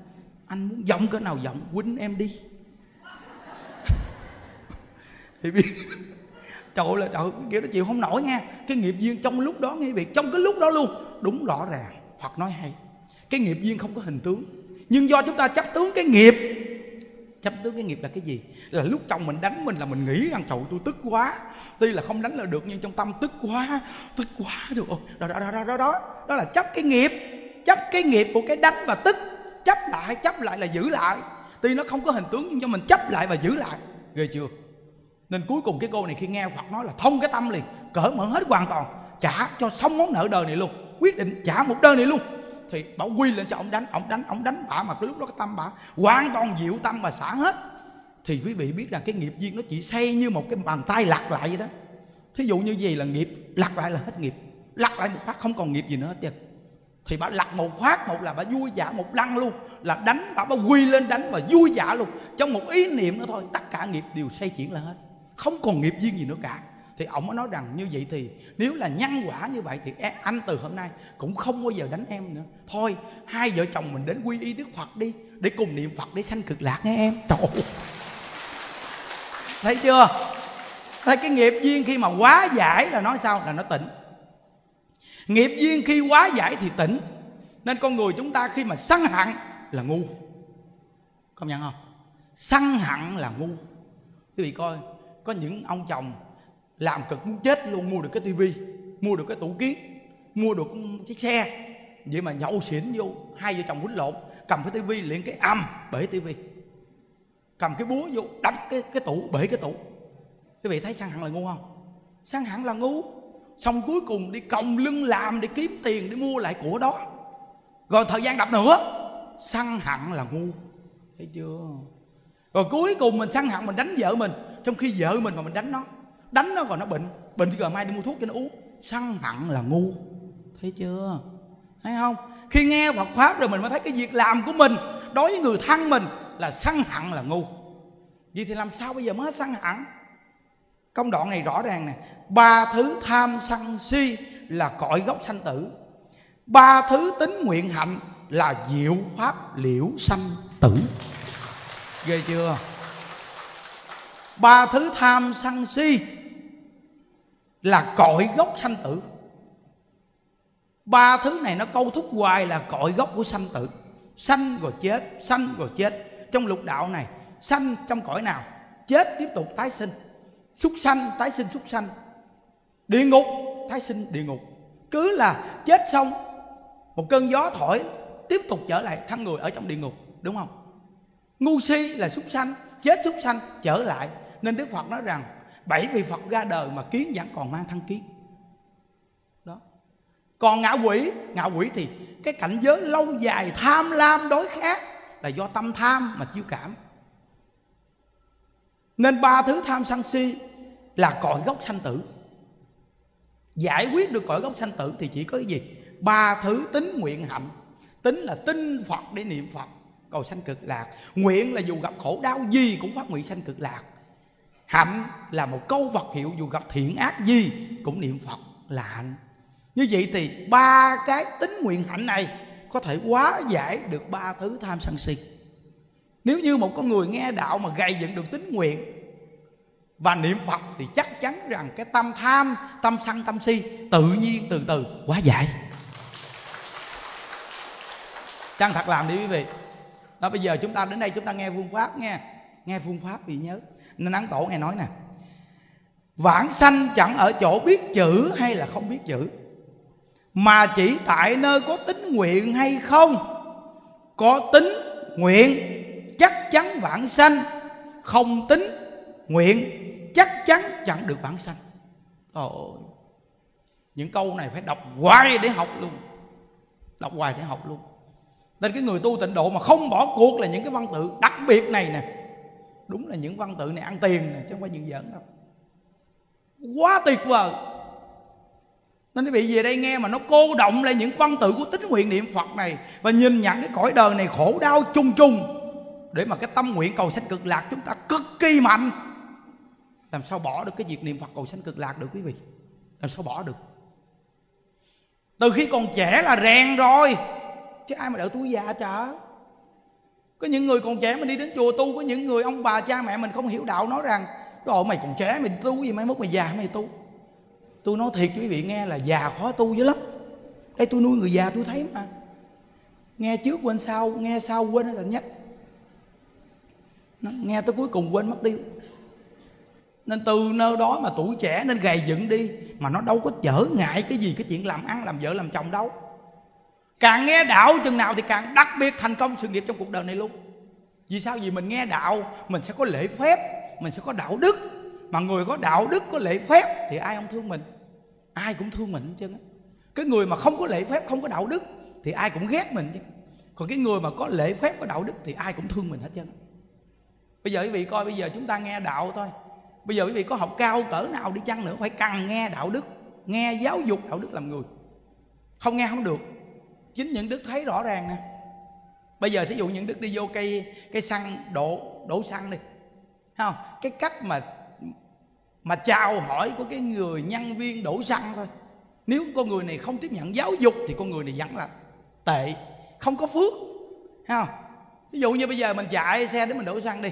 anh muốn giọng cỡ nào giọng, quýnh em đi. (laughs) Thì biết. Trời ơi, là trời, kiểu nó chịu không nổi nha cái nghiệp duyên trong lúc đó nghe việc, trong cái lúc đó luôn. Đúng rõ ràng, Phật nói hay. Cái nghiệp duyên không có hình tướng. Nhưng do chúng ta chấp tướng cái nghiệp. Chấp tướng cái nghiệp là cái gì? Là lúc chồng mình đánh mình là mình nghĩ rằng, trời tôi tức quá. Tuy là không đánh là được, nhưng trong tâm tức quá tức quá rồi đó đó đó đó đó đó. Đó là chấp cái nghiệp. Chấp cái nghiệp của cái đánh và tức chấp lại chấp lại là giữ lại. Tuy nó không có hình tướng, nhưng cho mình chấp lại và giữ lại. Ghê chưa? Nên cuối cùng cái cô này khi nghe Phật nói là thông cái tâm liền, cởi mở hết hoàn toàn, trả cho xong món nợ đời này luôn, quyết định trả một đời này luôn. Thì bảo quy lên cho ông đánh ông đánh ông đánh bả, mà cái lúc đó cái tâm bả hoàn toàn dịu tâm và xả hết. Thì quý vị biết rằng cái nghiệp duyên nó chỉ xây như một cái bàn tay lặt lại vậy đó. Thí dụ như gì là nghiệp lặt lại là hết nghiệp lặt lại một phát, không còn nghiệp gì nữa hết trơn thì bà lặt một phát một là bà vui vẻ, một lăn luôn. Là đánh bà bà quy lên đánh và vui vẻ luôn. Trong một ý niệm nữa thôi, tất cả nghiệp đều xây chuyển lên hết. Không còn nghiệp duyên gì nữa cả. Thì ông mới nói rằng như vậy thì nếu là nhân quả như vậy thì e, anh từ hôm nay cũng không bao giờ đánh em nữa. Thôi, hai vợ chồng mình đến quy y đức phật đi, để cùng niệm phật để sanh cực lạc nghe em. Trời thấy chưa? Thấy cái nghiệp duyên khi mà quá giải là nói sao? Là nó tỉnh nghiệp duyên khi quá giải thì tỉnh. Nên con người chúng ta khi mà sân hận là ngu. Công nhận không? Sân hận là ngu. Quý vị coi, có những ông chồng làm cực muốn chết luôn, mua được cái tivi, mua được cái tủ kiến, mua được chiếc xe, vậy mà nhậu xỉn vô, hai vợ chồng quýnh lộn, cầm cái tivi liền cái âm, bể tivi. Cầm cái búa vô, đập cái cái tủ, bể cái tủ. Quý vị thấy sân hẳn là ngu không? Sân hẳn là ngu xong cuối cùng đi còng lưng làm để kiếm tiền để mua lại của đó. Rồi thời gian đập nữa, săn hận là ngu. Thấy chưa? Rồi cuối cùng mình săn hận mình đánh vợ mình. Trong khi vợ mình mà mình đánh nó đánh nó rồi nó bệnh. Bệnh thì rồi mai đi mua thuốc cho nó uống. Săn hận là ngu. Thấy chưa? Thấy không? Khi nghe Phật pháp rồi mình mới thấy cái việc làm của mình đối với người thân mình là săn hận là ngu. Vậy thì làm sao bây giờ mới săn hận công đoạn này rõ ràng nè. Ba thứ tham sân si là cõi gốc sanh tử. Ba thứ tính nguyện hạnh là diệu pháp liễu sanh tử. Ghê chưa? Ba thứ tham sân si là cội gốc sanh tử. Ba thứ này nó câu thúc hoài là cội gốc của sanh tử. Sanh rồi chết, sanh rồi chết. Trong lục đạo này, sanh trong cõi nào? Chết tiếp tục tái sinh súc sanh, tái sinh súc sanh. Địa ngục, tái sinh địa ngục. Cứ là chết xong, một cơn gió thổi, tiếp tục trở lại thân người ở trong địa ngục, đúng không? Ngu si là súc sanh, chết súc sanh, trở lại. Nên đức phật nói rằng, bảy vị phật ra đời mà kiến vẫn còn mang thân kiến. Đó. Còn ngạ quỷ ngạ quỷ thì cái cảnh giới lâu dài tham lam đối khác là do tâm tham mà chiêu cảm nên ba thứ tham sân si là cội gốc sanh tử. Giải quyết được cội gốc sanh tử thì chỉ có cái gì? Ba thứ tính nguyện hạnh. Tính là tin phật để niệm phật, cầu sanh cực lạc. Nguyện là dù gặp khổ đau gì cũng phát nguyện sanh cực lạc. Hạnh là một câu vật hiệu, dù gặp thiện ác gì cũng niệm phật là hạnh. Như vậy thì ba cái tính nguyện hạnh này có thể hóa giải được ba thứ tham sân si nếu như một con người nghe đạo mà gây dựng được tính nguyện và niệm phật thì chắc chắn rằng cái tâm tham, tâm sân, tâm si tự nhiên, từ từ quá giải. Chăng thật làm đi quý vị. Đó, bây giờ chúng ta đến đây, chúng ta nghe phương pháp, nghe nghe phương pháp thì nhớ. Nên nắng tổ nghe nói nè. Vãng sanh chẳng ở chỗ biết chữ hay là không biết chữ, mà chỉ tại nơi có tính nguyện hay không, có tính nguyện chắc chắn vãng sanh, không tính, nguyện, chắc chắn chẳng được vãng sanh. Ôi, những câu này phải đọc hoài để học luôn, đọc hoài để học luôn. Nên cái người tu tịnh độ mà không bỏ cuộc là những cái văn tự đặc biệt này nè. Đúng là những văn tự này ăn tiền nè, chứ không phải những giỡn đâu. Quá tuyệt vời. Nên quý vị về đây nghe mà nó cô động lại những văn tự của tính nguyện niệm Phật này Và nhìn nhận cái cõi đời này khổ đau chung chung. Để mà cái tâm nguyện cầu sanh cực lạc chúng ta cực kỳ mạnh. Làm sao bỏ được cái việc niệm Phật cầu sanh cực lạc được quý vị? Làm sao bỏ được? Từ khi còn trẻ là rèn rồi. Chứ ai mà đợi tuổi già chả? Có những người còn trẻ mình đi đến chùa tu, có những người ông bà cha mẹ mình không hiểu đạo nói rằng rồi mày còn trẻ mày tu gì, mai mốt mày già mày tu. Tôi nói thiệt cho quý vị, nghe là già khó tu dữ lắm. Đây tôi nuôi người già tôi thấy mà. Nghe trước quên sau, nghe sau quên là nghe tới cuối cùng quên mất tiêu. Nên từ nơi đó mà tuổi trẻ nên gầy dựng đi, mà nó đâu có trở ngại cái gì cái chuyện làm ăn, làm vợ, làm chồng đâu. Càng nghe đạo chừng nào thì càng đặc biệt thành công sự nghiệp trong cuộc đời này luôn. Vì sao? Vì mình nghe đạo, mình sẽ có lễ phép, mình sẽ có đạo đức. Mà người có đạo đức, có lễ phép thì ai không thương mình? Ai cũng thương mình chứ cái người mà không có lễ phép, không có đạo đức thì ai cũng ghét mình chứ. Còn cái người mà có lễ phép, có đạo đức thì ai cũng thương mình hết trơn bây giờ quý vị coi, bây giờ chúng ta nghe đạo thôi. Bây giờ quý vị có học cao cỡ nào đi chăng nữa, phải cần nghe đạo đức, nghe giáo dục đạo đức làm người. Không nghe không được. Chính những đức thấy rõ ràng nè. Bây giờ thí dụ những đức đi vô cây cây xăng, đổ đổ xăng đi. Thấy không? Cái cách mà mà chào hỏi của cái người nhân viên đổ xăng thôi. Nếu con người này không tiếp nhận giáo dục thì con người này vẫn là tệ, không có phước. Thấy không? Ví dụ như bây giờ mình chạy xe để mình đổ xăng đi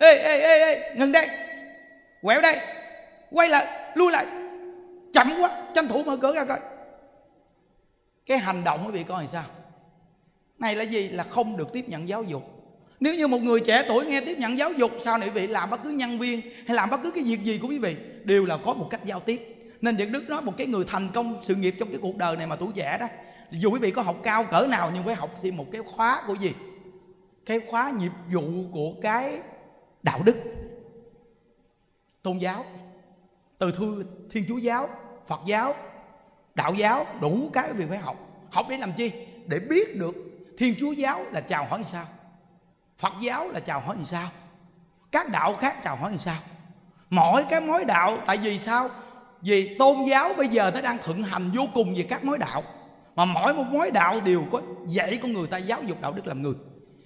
ê ê ê ê, ngừng đây. Quẹo đây. Quay lại, lui lại. Chậm quá, tranh thủ mở cửa ra coi. Cái hành động quý vị coi làm sao? Này là gì? Là không được tiếp nhận giáo dục. Nếu như một người trẻ tuổi nghe tiếp nhận giáo dục, sao này quý vị làm bất cứ nhân viên hay làm bất cứ cái việc gì của quý vị? Đều là có một cách giao tiếp. Nên những đức nói một cái người thành công sự nghiệp trong cái cuộc đời này mà tuổi trẻ đó, dù quý vị có học cao cỡ nào nhưng phải học thêm một cái khóa của gì? Cái khóa nghiệp vụ của cái đạo đức, tôn giáo, từ thư, thiên chúa giáo, phật giáo, đạo giáo, đủ cái việc phải học. Học để làm chi? Để biết được thiên chúa giáo là chào hỏi sao, phật giáo là chào hỏi làm sao, các đạo khác chào hỏi làm sao. Mỗi cái mối đạo, tại vì sao? Vì tôn giáo bây giờ nó đang thuận hành vô cùng về các mối đạo, mà mỗi một mối đạo đều có dạy con người ta giáo dục đạo đức làm người.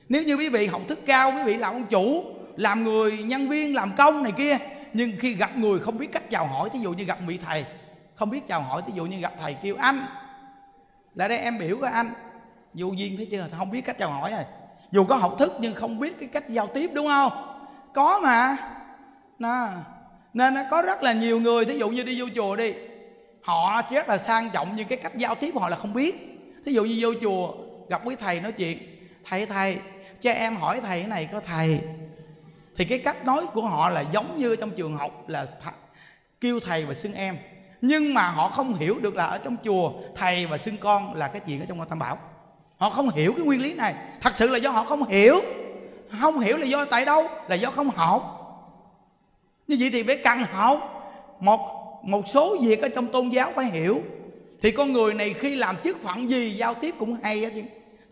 Nếu như quý vị học thức cao, quý vị là ông chủ làm người, nhân viên, làm công này kia. Nhưng khi gặp người, không biết cách chào hỏi. Thí dụ như gặp vị thầy. Không biết chào hỏi, thí dụ như gặp thầy kêu anh. Là đây, em biểu của anh. Vô duyên thấy chưa? Không biết cách chào hỏi rồi. Dù có học thức, nhưng không biết cái cách giao tiếp, đúng không? Có mà. Nó. nên nó có rất là nhiều người. Thí dụ như đi vô chùa đi. Họ rất là sang trọng, nhưng cái cách giao tiếp của họ là không biết. Thí dụ như vô chùa, gặp quý thầy nói chuyện. Thầy thầy, cho em hỏi thầy cái này có thầy thì cái cách nói của họ là giống như trong trường học là th- kêu thầy và xưng em. Nhưng mà họ không hiểu được là ở trong chùa, thầy và xưng con là cái chuyện ở trong ngôi tam bảo. Họ không hiểu cái nguyên lý này. Thật sự là do họ không hiểu. Không hiểu là do tại đâu, là do không học. Như vậy thì phải cần học. Một một số việc ở trong tôn giáo phải hiểu. Thì con người này khi làm chức phận gì, giao tiếp cũng hay hết chứ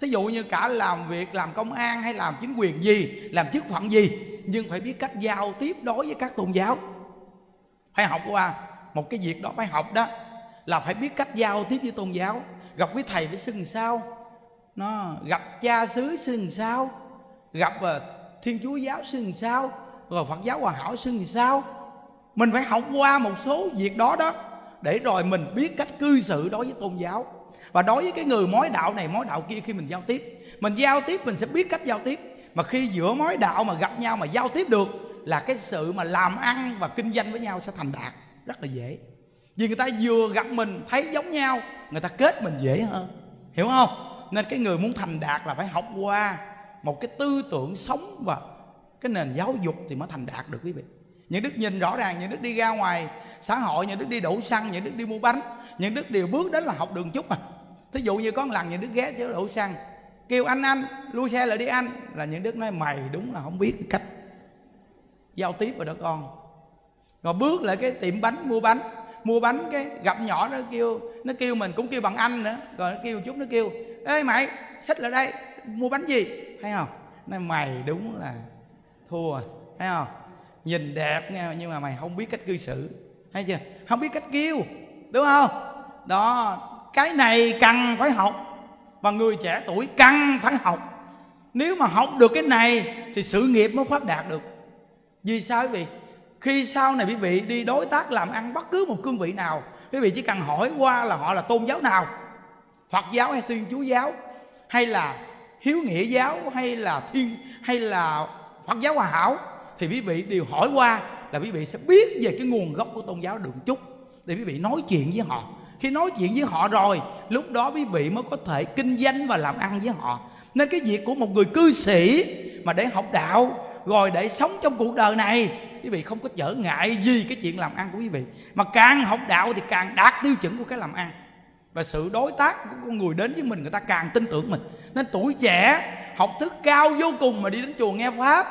thí dụ như cả làm việc làm công an hay làm chính quyền gì làm chức phận gì nhưng phải biết cách giao tiếp đối với các tôn giáo. Phải học qua một cái việc đó phải học đó là phải biết cách giao tiếp với tôn giáo. Gặp với thầy phải xưng sao? Nó gặp cha xứ xưng sao? Gặp uh, thiên chúa giáo xưng sao? Rồi phật giáo hòa hảo xưng sao? Mình phải học qua một số việc đó đó để rồi mình biết cách cư xử đối với tôn giáo và đối với cái người mối đạo này, mối đạo kia khi mình giao tiếp, mình giao tiếp mình sẽ biết cách giao tiếp. Mà khi giữa mối đạo mà gặp nhau mà giao tiếp được là cái sự mà làm ăn và kinh doanh với nhau sẽ thành đạt. Rất là dễ. Vì người ta vừa gặp mình thấy giống nhau, người ta kết mình dễ hơn. Hiểu không? Nên cái người muốn thành đạt là phải học qua một cái tư tưởng sống và cái nền giáo dục thì mới thành đạt được quý vị. Những đức nhìn rõ ràng, những đức đi ra ngoài xã hội, những đức đi đổ xăng, những đức đi mua bánh, những đức đều bước đến là học đường chút à thí dụ như có một lần những đứa ghé chỗ đổ xăng, kêu anh anh lui xe lại đi anh, là những đứa nói, mày đúng là không biết cách giao tiếp rồi đó con. Rồi bước lại cái tiệm bánh, mua bánh mua bánh cái gặp nhỏ nó kêu nó kêu mình cũng kêu bằng anh nữa, rồi nó kêu chút, nó kêu, ê, mày xích lại đây, mua bánh gì? Thấy không? Nói, mày đúng là thua thấy không? Nhìn đẹp nha, nhưng mà mày không biết cách cư xử. Thấy chưa? Không biết cách kêu, đúng không? Đó cái này cần phải học. Và người trẻ tuổi cần phải học. Nếu mà học được cái này thì sự nghiệp mới phát đạt được. Vì sao? Quý vị khi sau này quý vị đi đối tác làm ăn bất cứ một cương vị nào, quý vị chỉ cần hỏi qua là họ là tôn giáo nào? Phật giáo hay thiên chúa giáo? Hay là hiếu nghĩa giáo? Hay là thiên, hay là phật giáo hòa hảo? Thì quý vị đều hỏi qua là quý vị sẽ biết về cái nguồn gốc của tôn giáo đường chút. Để quý vị nói chuyện với họ khi nói chuyện với họ rồi, lúc đó quý vị mới có thể kinh doanh và làm ăn với họ. Nên cái việc của một người cư sĩ mà để học đạo, rồi để sống trong cuộc đời này, quý vị không có trở ngại gì cái chuyện làm ăn của quý vị. Mà càng học đạo thì càng đạt tiêu chuẩn của cái làm ăn. Và sự đối tác của con người đến với mình, người ta càng tin tưởng mình. Nên tuổi trẻ, học thức cao vô cùng mà đi đến chùa nghe pháp.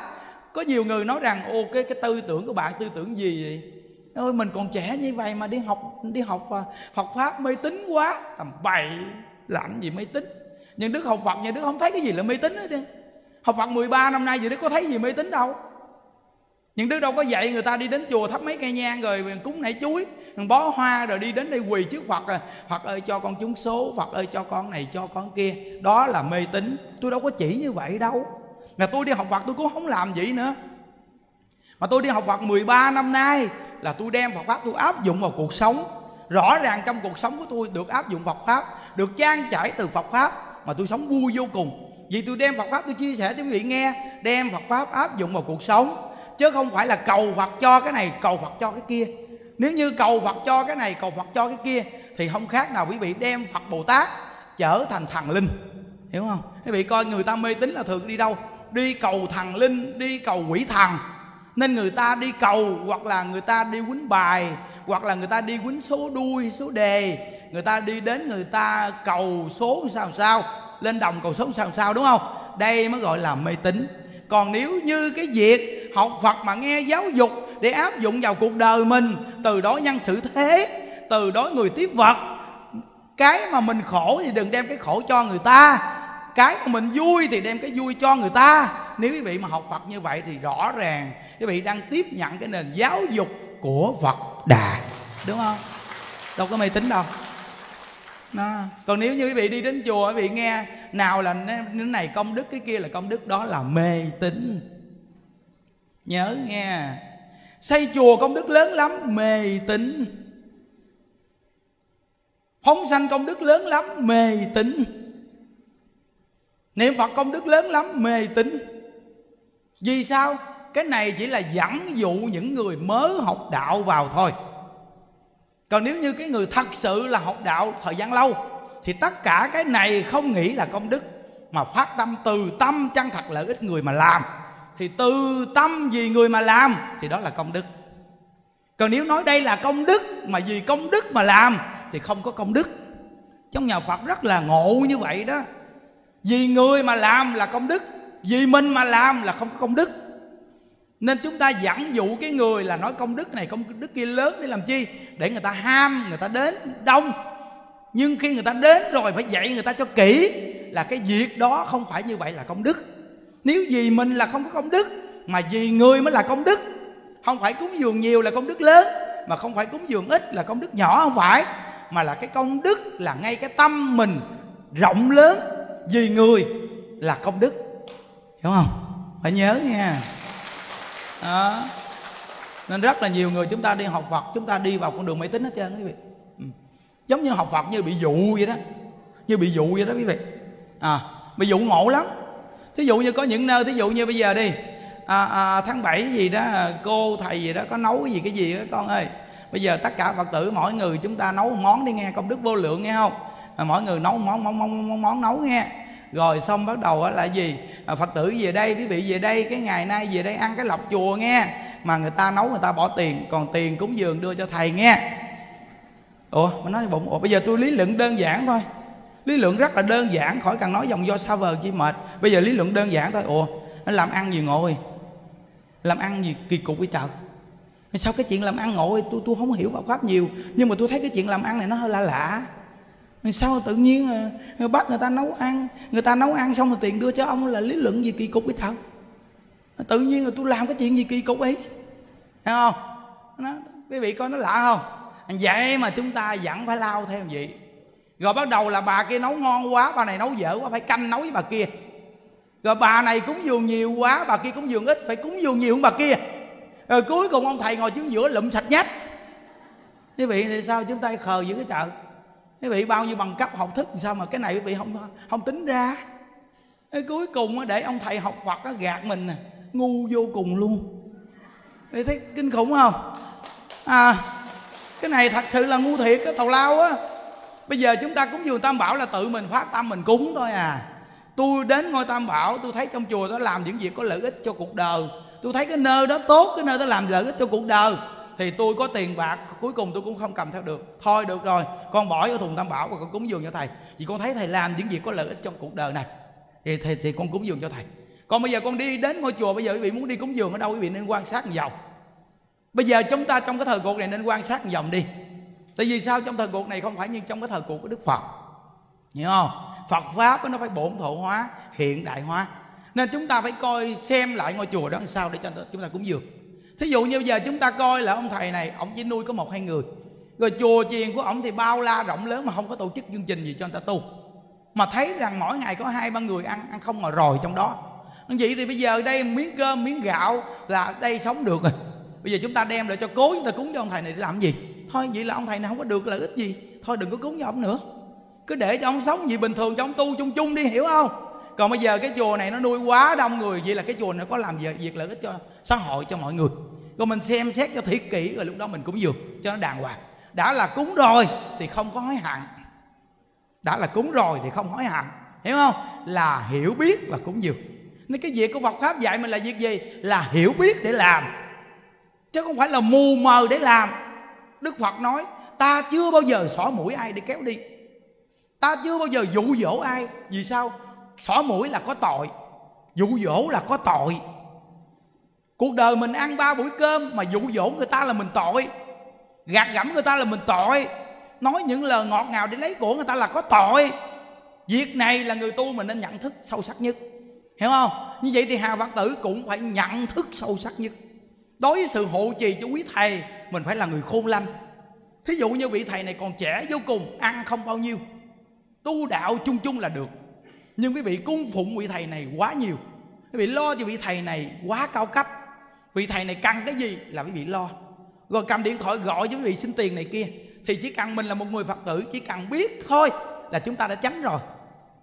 Có nhiều người nói rằng, ô, cái cái tư tưởng của bạn tư tưởng gì vậy? Ôi, mình còn trẻ như vậy mà đi học đi học và Phật pháp mê tín quá. Tầm bậy làm gì mê tín? Nhưng đức học Phật nhà đức không thấy cái gì là mê tín hết trơn. Học Phật 13 năm nay gì đức có thấy gì mê tín đâu. Nhưng đức đâu có dạy người ta đi đến chùa thắp mấy cây nhang rồi cúng nảy chuối bó hoa rồi đi đến đây quỳ trước phật à phật ơi cho con trúng số, phật ơi cho con này, cho con kia. Đó là mê tín. Tôi đâu có chỉ như vậy đâu. Mà tôi đi học phật tôi cũng không làm vậy nữa. Mà tôi đi học Phật 13 năm nay là tôi đem Phật pháp tôi áp dụng vào cuộc sống. Rõ ràng trong cuộc sống của tôi được áp dụng Phật pháp, được trang trải từ Phật pháp mà tôi sống vui vô cùng. Vì tôi đem Phật pháp tôi chia sẻ cho quý vị nghe, đem Phật pháp áp dụng vào cuộc sống. Chứ không phải là cầu Phật cho cái này, cầu Phật cho cái kia. Nếu như cầu Phật cho cái này, cầu Phật cho cái kia, thì không khác nào quý vị đem Phật Bồ Tát trở thành thần linh. Hiểu không? Quý vị coi người ta mê tín là thường đi đâu? Đi cầu thần linh, đi cầu quỷ thần nên người ta đi cầu, hoặc là người ta đi quýnh bài, hoặc là người ta đi quýnh số đuôi, số đề. Người ta đi đến người ta cầu số sao sao, lên đồng cầu số sao sao, đúng không? Đây mới gọi là mê tín. Còn nếu như cái việc học phật mà nghe giáo dục để áp dụng vào cuộc đời mình, từ đó nhân sự thế, từ đó người tiếp vật, cái mà mình khổ thì đừng đem cái khổ cho người ta, cái mà mình vui thì đem cái vui cho người ta nếu quý vị mà học phật như vậy thì rõ ràng quý vị đang tiếp nhận cái nền giáo dục của phật đà, đúng không? Đâu có mê tín đâu. Nó còn nếu như quý vị đi đến chùa, quý vị nghe nào là cái này công đức, cái kia là công đức đó là mê tín. Nhớ nghe. Xây chùa công đức lớn lắm, mê tín. Phóng sanh công đức lớn lắm, mê tín. Niệm phật công đức lớn lắm, mê tín vì sao? Cái này chỉ là dẫn dụ những người mới học đạo vào thôi. Còn nếu như cái người thật sự là học đạo thời gian lâu, thì tất cả cái này không nghĩ là công đức, mà phát tâm từ tâm, chân thật lợi ích người mà làm. Thì từ tâm vì người mà làm, thì đó là công đức. Còn nếu nói đây là công đức, mà vì công đức mà làm, thì không có công đức. Trong nhà phật rất là ngộ như vậy đó. Vì người mà làm là công đức vì mình mà làm là không có công đức. Nên chúng ta dẫn dụ cái người là nói công đức này, công đức kia lớn để làm chi? Để người ta ham, người ta đến đông. Nhưng khi người ta đến rồi phải dạy người ta cho kỹ là cái việc đó không phải như vậy là công đức. Nếu vì mình là không có công đức, mà vì người mới là công đức. Không phải cúng dường nhiều là công đức lớn, mà không phải cúng dường ít là công đức nhỏ, không phải. Mà là cái công đức là ngay cái tâm mình rộng lớn vì người là công đức hiểu không? Phải nhớ nha. Đó. Nên rất là nhiều người chúng ta đi học Phật chúng ta đi vào con đường máy tín hết trơn quý vị. Ừ. giống như học Phật như bị dụ vậy đó. Như bị dụ vậy đó quý vị. À bị dụ ngộ lắm. Thí dụ như có những nơi thí dụ như bây giờ đi. À, à, tháng 7 gì đó à, cô thầy gì đó có nấu cái gì cái gì đó con ơi. Bây giờ tất cả phật tử mỗi người chúng ta nấu món đi nghe công đức vô lượng nghe không? À, mỗi người nấu món món món món, món nấu nghe rồi xong bắt đầu là gì? À, phật tử về đây quý vị về đây cái ngày nay về đây ăn cái lọc chùa nghe. Mà người ta nấu người ta bỏ tiền còn tiền cúng dường đưa cho thầy nghe. Ủa mà nói bụng ủa bây giờ tôi lý luận đơn giản thôi. Lý luận rất là đơn giản khỏi cần nói dòng do xa vờ chi mệt. Bây giờ lý luận đơn giản thôi. Ủa nó làm ăn gì ngồi? Làm ăn gì kỳ cục với trời? Sao cái chuyện làm ăn ngồi tôi tôi không hiểu Phật pháp nhiều nhưng mà tôi thấy cái chuyện làm ăn này nó hơi lạ lạ sao tự nhiên à, bắt người ta nấu ăn người ta nấu ăn xong rồi tiền đưa cho ông là lý luận gì kỳ cục cái thật? Tự nhiên là tôi làm cái chuyện gì kỳ cục ấy. Thấy không? Nó, quý vị coi nó lạ không? Vậy mà chúng ta vẫn phải lao theo vậy. Rồi bắt đầu là bà kia nấu ngon quá bà này nấu dở quá phải canh nấu với bà kia. Rồi bà này cúng dường nhiều quá bà kia cúng dường ít phải cúng dường nhiều hơn bà kia. Rồi cuối cùng ông thầy ngồi trước giữa lụm sạch nhách. Quý vị thì sao chúng ta khờ giữa cái chợ? Quý vị bao nhiêu bằng cấp học thức sao mà cái này quý vị không không tính ra? Cái cuối cùng để ông thầy học Phật gạt mình nè, ngu vô cùng luôn. Quý thấy kinh khủng không? À cái này thật sự là ngu thiệt cái tàu lao á. Bây giờ chúng ta cũng vừa tam bảo là tự mình phát tâm mình cúng thôi à. Tôi đến ngôi tam bảo, tôi thấy trong chùa đó làm những việc có lợi ích cho cuộc đời. Tôi thấy cái nơi đó tốt, cái nơi đó làm lợi ích cho cuộc đời thì tôi có tiền bạc cuối cùng tôi cũng không cầm theo được. Thôi được rồi con bỏ vô thùng tam bảo và con cúng dường cho thầy. Vì con thấy thầy làm những việc có lợi ích trong cuộc đời này. Thì, thì, thì con cúng dường cho thầy. Còn bây giờ con đi đến ngôi chùa bây giờ quý vị muốn đi cúng dường ở đâu quý vị nên quan sát một vòng. Bây giờ chúng ta trong cái thời cuộc này nên quan sát một vòng đi. Tại vì sao trong thời cuộc này không phải như trong cái thời cuộc của đức phật? Hiểu không? Phật pháp nó phải bổn thổ hóa hiện đại hóa. Nên chúng ta phải coi xem lại ngôi chùa đó làm sao để cho chúng ta cúng dường thí dụ như giờ chúng ta coi là ông thầy này ông chỉ nuôi có một, hai người. Rồi chùa chiền của ông thì bao la rộng lớn mà không có tổ chức chương trình gì cho người ta tu. Mà thấy rằng mỗi ngày có hai, ba người ăn ăn không mà rồi trong đó. Vậy thì bây giờ đây miếng cơm, miếng gạo là đây sống được rồi. Bây giờ chúng ta đem lại cho cố chúng ta cúng cho ông thầy này để làm gì? Thôi, vậy là ông thầy này không có được lợi ích gì. Thôi, đừng có cúng cho ông nữa. Cứ để cho ông sống gì bình thường, cho ông tu chung chung đi, hiểu không? Còn bây giờ cái chùa này nó nuôi quá đông người vậy là cái chùa này có làm việc, việc lợi ích cho xã hội cho mọi người. Rồi mình xem xét cho thiệt kỹ rồi lúc đó mình cúng dường cho nó đàng hoàng. Đã là cúng rồi thì không có hối hận. Đã là cúng rồi thì không hối hận. Hiểu không? Là hiểu biết và cúng dường. Nên cái việc của Phật pháp dạy mình là việc gì? Là hiểu biết để làm. Chứ không phải là mù mờ để làm. Đức Phật nói ta chưa bao giờ xỏ mũi ai để kéo đi. Ta chưa bao giờ dụ dỗ ai. Vì sao? Xỏ mũi là có tội, dụ dỗ là có tội. Cuộc đời mình ăn ba buổi cơm mà dụ dỗ người ta là mình tội, gạt gẫm người ta là mình tội. Nói những lời ngọt ngào để lấy của người ta là có tội. Việc này là người tu mình nên nhận thức sâu sắc nhất. Hiểu không? Như vậy thì hà phật tử cũng phải nhận thức sâu sắc nhất. Đối với sự hộ trì cho quý thầy, mình phải là người khôn lanh. Thí dụ như vị thầy này còn trẻ vô cùng, ăn không bao nhiêu. Tu đạo chung chung là được nhưng quý vị cung phụng vị thầy này quá nhiều. Quý vị lo cho vị thầy này quá cao cấp. Vị thầy này cần cái gì là quý vị lo. Rồi cầm điện thoại gọi cho quý vị xin tiền này kia. Thì chỉ cần mình là một người phật tử, chỉ cần biết thôi là chúng ta đã tránh rồi.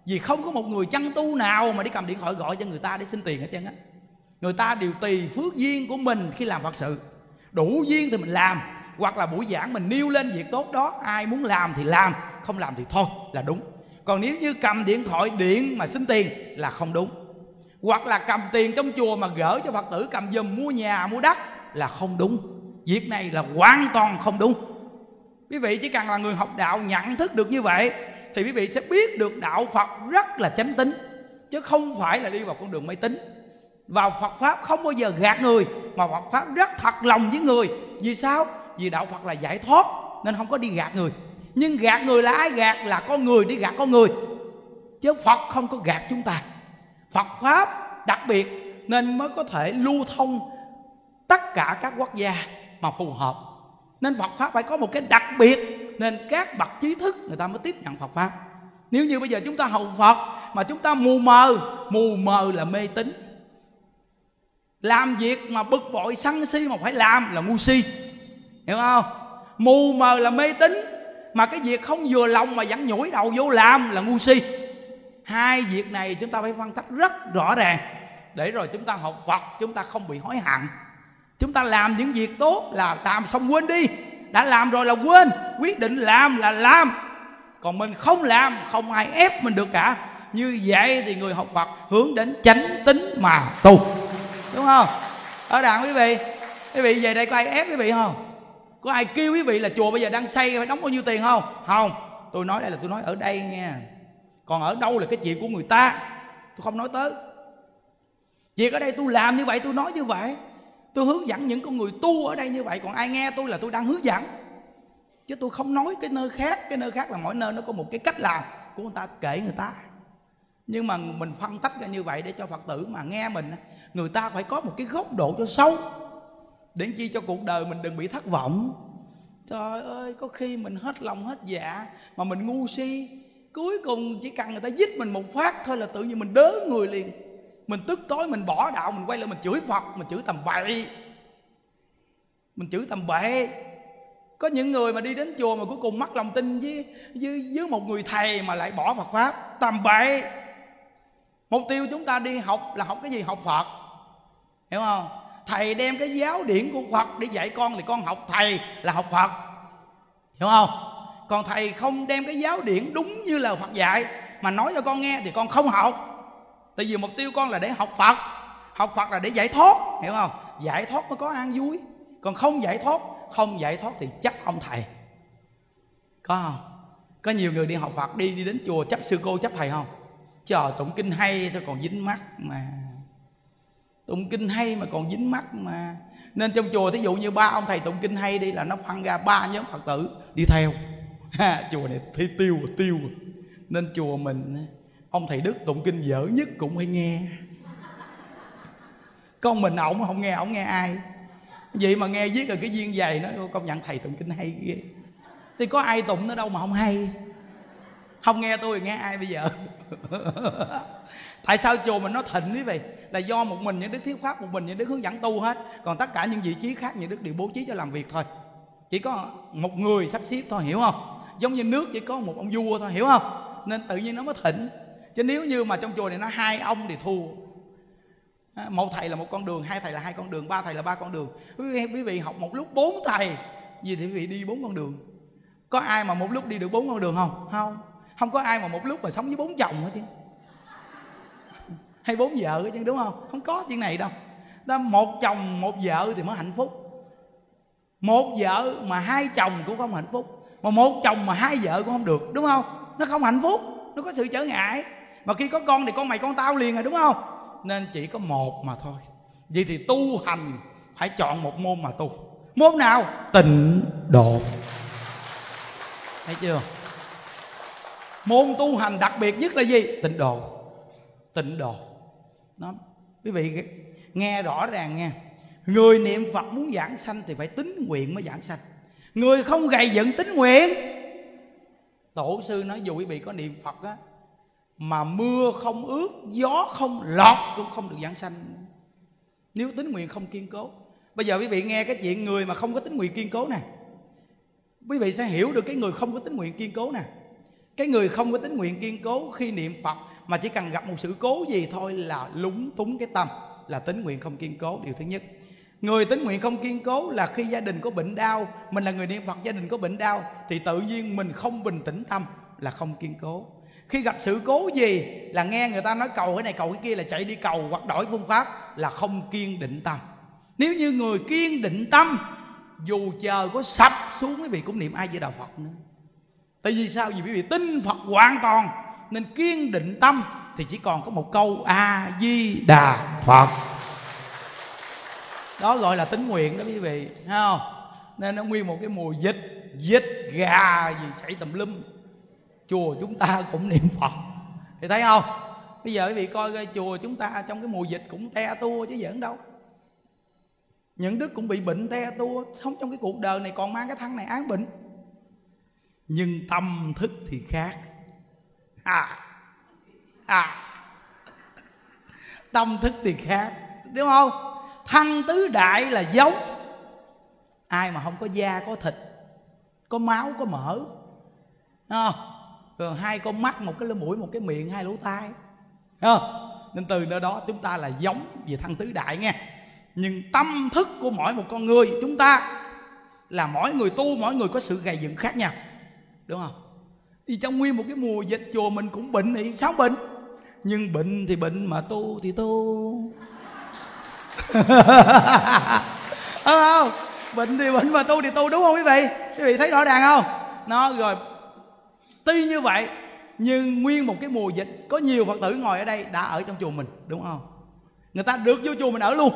Vì không có một người chăn tu nào mà đi cầm điện thoại gọi cho người ta để xin tiền hết trơn á. Người ta đều tùy phước duyên của mình khi làm phật sự. Đủ duyên thì mình làm, hoặc là buổi giảng mình nêu lên việc tốt đó, ai muốn làm thì làm, không làm thì thôi là đúng còn nếu như cầm điện thoại, điện mà xin tiền là không đúng. Hoặc là cầm tiền trong chùa mà gỡ cho phật tử cầm giùm, mua nhà, mua đất là không đúng. Việc này là hoàn toàn không đúng. Quý vị chỉ cần là người học đạo nhận thức được như vậy, thì quý vị sẽ biết được đạo phật rất là chánh tính, chứ không phải là đi vào con đường mê tín vào phật pháp không bao giờ gạt người, mà phật pháp rất thật lòng với người. Vì sao? Vì đạo phật là giải thoát, nên không có đi gạt người nhưng gạt người là ai? Gạt là con người đi gạt con người. Chứ phật không có gạt chúng ta. Phật pháp đặc biệt nên mới có thể lưu thông tất cả các quốc gia mà phù hợp. Nên phật pháp phải có một cái đặc biệt nên các bậc trí thức người ta mới tiếp nhận phật pháp. Nếu như bây giờ chúng ta hầu phật mà chúng ta mù mờ mù mờ là mê tín. Làm việc mà bực bội sân si mà phải làm là ngu si. Hiểu không? Mù mờ là mê tín mà cái việc không vừa lòng mà vẫn nhủi đầu vô làm là ngu si. Hai việc này chúng ta phải phân tách rất rõ ràng. Để rồi chúng ta học phật, chúng ta không bị hối hận. Chúng ta làm những việc tốt là làm xong quên đi. Đã làm rồi là quên. Quyết định làm là làm. Còn mình không làm, không ai ép mình được cả. Như vậy thì người học phật hướng đến chánh tính mà tu. Đúng không? Ở đàn quý vị quý vị về đây có ai ép quý vị không? Có ai kêu quý vị là chùa bây giờ đang xây, phải đóng bao nhiêu tiền không? Không. Tôi nói đây là tôi nói ở đây nha. Còn ở đâu là cái chuyện của người ta? Tôi không nói tới. Việc ở đây tôi làm như vậy, tôi nói như vậy. Tôi hướng dẫn những con người tu ở đây như vậy. Còn ai nghe tôi là tôi đang hướng dẫn. Chứ tôi không nói cái nơi khác. Cái nơi khác là mỗi nơi nó có một cái cách làm của người ta, kể người ta. Nhưng mà mình phân tách ra như vậy để cho phật tử mà nghe mình người ta phải có một cái góc độ cho sâu để chi cho cuộc đời mình đừng bị thất vọng. Trời ơi có khi mình hết lòng hết dạ mà mình ngu si. Cuối cùng chỉ cần người ta giết mình một phát thôi là tự nhiên mình đớ người liền. Mình tức tối mình bỏ đạo mình quay lại mình chửi phật mình chửi tầm bậy. Mình chửi tầm bậy. Có những người mà đi đến chùa mà cuối cùng mất lòng tin với, với, với một người thầy mà lại bỏ Phật pháp tầm bậy. Mục tiêu chúng ta đi học là học cái gì? Học Phật. Hiểu không? Thầy đem cái giáo điển của Phật để dạy con thì con học thầy là học Phật. Hiểu không? Còn thầy không đem cái giáo điển đúng như là Phật dạy mà nói cho con nghe thì con không học. Tại vì mục tiêu con là để học phật. Học phật là để giải thoát, hiểu không? Giải thoát mới có an vui. Còn không giải thoát, không giải thoát thì chấp ông thầy. Có không? Có nhiều người đi học phật, đi đi đến chùa chấp sư cô, chấp thầy không? Chờ tụng kinh hay thôi, còn dính mắt mà tụng kinh hay mà còn dính mắt mà. Nên trong chùa thí dụ như ba ông thầy tụng kinh hay đi là nó phân ra ba nhóm phật tử đi theo. Chùa này thấy tiêu tiêu. Nên chùa mình, ông thầy đức tụng kinh dở nhất cũng hay nghe. Con mình ổng không nghe, ổng nghe ai? Vậy mà nghe viết rồi cái duyên dày nó, công nhận thầy tụng kinh hay ghê. Thì có ai tụng nó đâu mà không hay? Không nghe tôi, nghe ai bây giờ? (laughs) tại sao chùa mình nó thịnh quý vị? Là do một mình những đức thuyết pháp một mình những đức hướng dẫn tu hết. Còn tất cả những vị trí khác những đức đều bố trí cho làm việc thôi. Chỉ có một người sắp xếp thôi hiểu không? Giống như nước chỉ có một ông vua thôi hiểu không? Nên tự nhiên nó mới thịnh. Chứ nếu như mà trong chùa này nó hai ông thì thua. À, một thầy là một con đường hai thầy là hai con đường ba thầy là ba con đường. Quý vị, quý vị học một lúc bốn thầy gì thì quý vị đi bốn con đường. Có ai mà một lúc đi được bốn con đường không? Không. Không có ai mà một lúc mà sống với bốn chồng hết chứ hay bốn vợ chứ, đúng không? Không có chuyện này đâu. Đó, một chồng, một vợ thì mới hạnh phúc. Một vợ mà hai chồng cũng không hạnh phúc, mà một chồng mà hai vợ cũng không được, đúng không? Nó không hạnh phúc, nó có sự trở ngại. Mà khi có con thì con mày con tao liền rồi, đúng không? Nên chỉ có một mà thôi. Vậy thì tu hành phải chọn một môn mà tu. Môn nào? Tịnh độ. Thấy chưa? Môn tu hành đặc biệt nhất là gì? Tịnh độ. Tịnh độ nó quý vị nghe rõ ràng nha. Người niệm phật muốn giảng sanh thì phải tính nguyện mới giảng sanh. Người không gầy dựng tính nguyện. Tổ sư nói dù quý vị có niệm phật á, mà mưa không ướt, gió không lọt cũng không được giảng sanh. Nếu tính nguyện không kiên cố. Bây giờ quý vị nghe cái chuyện người mà không có tính nguyện kiên cố nè. Quý vị sẽ hiểu được cái người không có tính nguyện kiên cố nè. Cái người không có tính nguyện kiên cố khi niệm phật mà chỉ cần gặp một sự cố gì thôi là lúng túng cái tâm, là tính nguyện không kiên cố. Điều thứ nhất, người tính nguyện không kiên cố là khi gia đình có bệnh đau, mình là người niệm phật, gia đình có bệnh đau, thì tự nhiên mình không bình tĩnh tâm là không kiên cố. Khi gặp sự cố gì là nghe người ta nói cầu cái này, cầu cái kia là chạy đi cầu hoặc đổi phương pháp là không kiên định tâm. Nếu như người kiên định tâm, dù chờ có sập xuống quý vị cũng niệm ai với đạo phật nữa. Tại vì sao? Vì quý vị tin phật hoàn toàn nên kiên định tâm thì chỉ còn có một câu a di đà phật. Đó gọi là tính nguyện đó quý vị, thấy không? Nên nó nguyên một cái mùa dịch dịch gà gì chạy tùm lum. Chùa chúng ta cũng niệm phật. Thì thấy không? Bây giờ quý vị coi cái chùa chúng ta trong cái mùa dịch cũng te tua chứ giỡn đâu. Những đức cũng bị bệnh te tua, sống trong cái cuộc đời này còn mang cái thân này án bệnh. Nhưng tâm thức thì khác à. À. Tâm thức thì khác, đúng không? Thân tứ đại là giống ai mà không có da, có thịt, có máu, có mỡ không? Rồi hai con mắt, một cái lỗ mũi, một cái miệng, hai lỗ tai không? nên từ nơi đó chúng ta là giống về thân tứ đại nghe. Nhưng tâm thức của mỗi một con người chúng ta là mỗi người tu, mỗi người có sự gầy dựng khác nhau, đúng không? Thì trong nguyên một cái mùa dịch chùa mình cũng bệnh thì sao bệnh? Nhưng bệnh thì bệnh mà tu thì tu. (laughs) Ờ, không, bệnh thì bệnh mà tu thì tu, đúng không quý vị? Quý vị thấy rõ ràng không? Nó, rồi, tuy như vậy, nhưng nguyên một cái mùa dịch, có nhiều phật tử ngồi ở đây đã ở trong chùa mình, đúng không? Người ta được vô chùa mình ở luôn.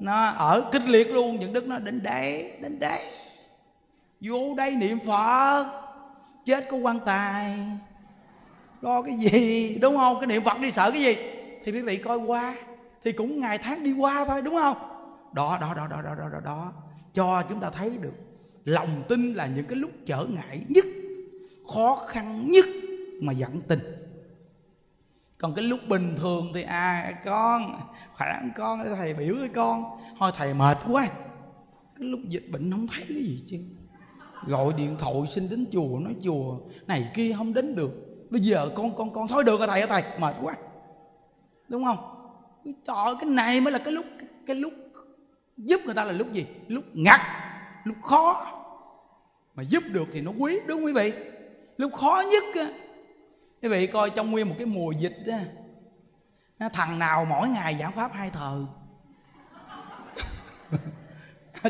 Nó ở kịch liệt luôn, những đức nó đến đấy đến đấy vô đây niệm phật chết có quan tài. Lo cái gì đúng không? Cái niệm phật đi sợ cái gì? Thì quý vị coi qua thì cũng ngày tháng đi qua thôi đúng không? Đó đó đó đó đó đó đó, đó. cho chúng ta thấy được lòng tin là những cái lúc trở ngại nhất khó khăn nhất mà vẫn tin. Còn cái lúc bình thường thì à con khỏe con thầy biểu với con. Thôi thầy mệt quá. Cái lúc dịch bệnh không thấy cái gì chứ gọi điện thoại xin đến chùa, nói chùa, này, kia không đến được. Bây giờ con con con, thôi được rồi thầy ơi, thầy. Mệt quá. Đúng không? Trời, cái này mới là cái lúc cái lúc giúp người ta là lúc gì? Lúc ngặt, lúc khó. Mà giúp được thì nó quý, đúng không quý vị? Lúc khó nhất á. Quý vị coi trong nguyên một cái mùa dịch á thằng nào mỗi ngày giảng pháp hai thờ.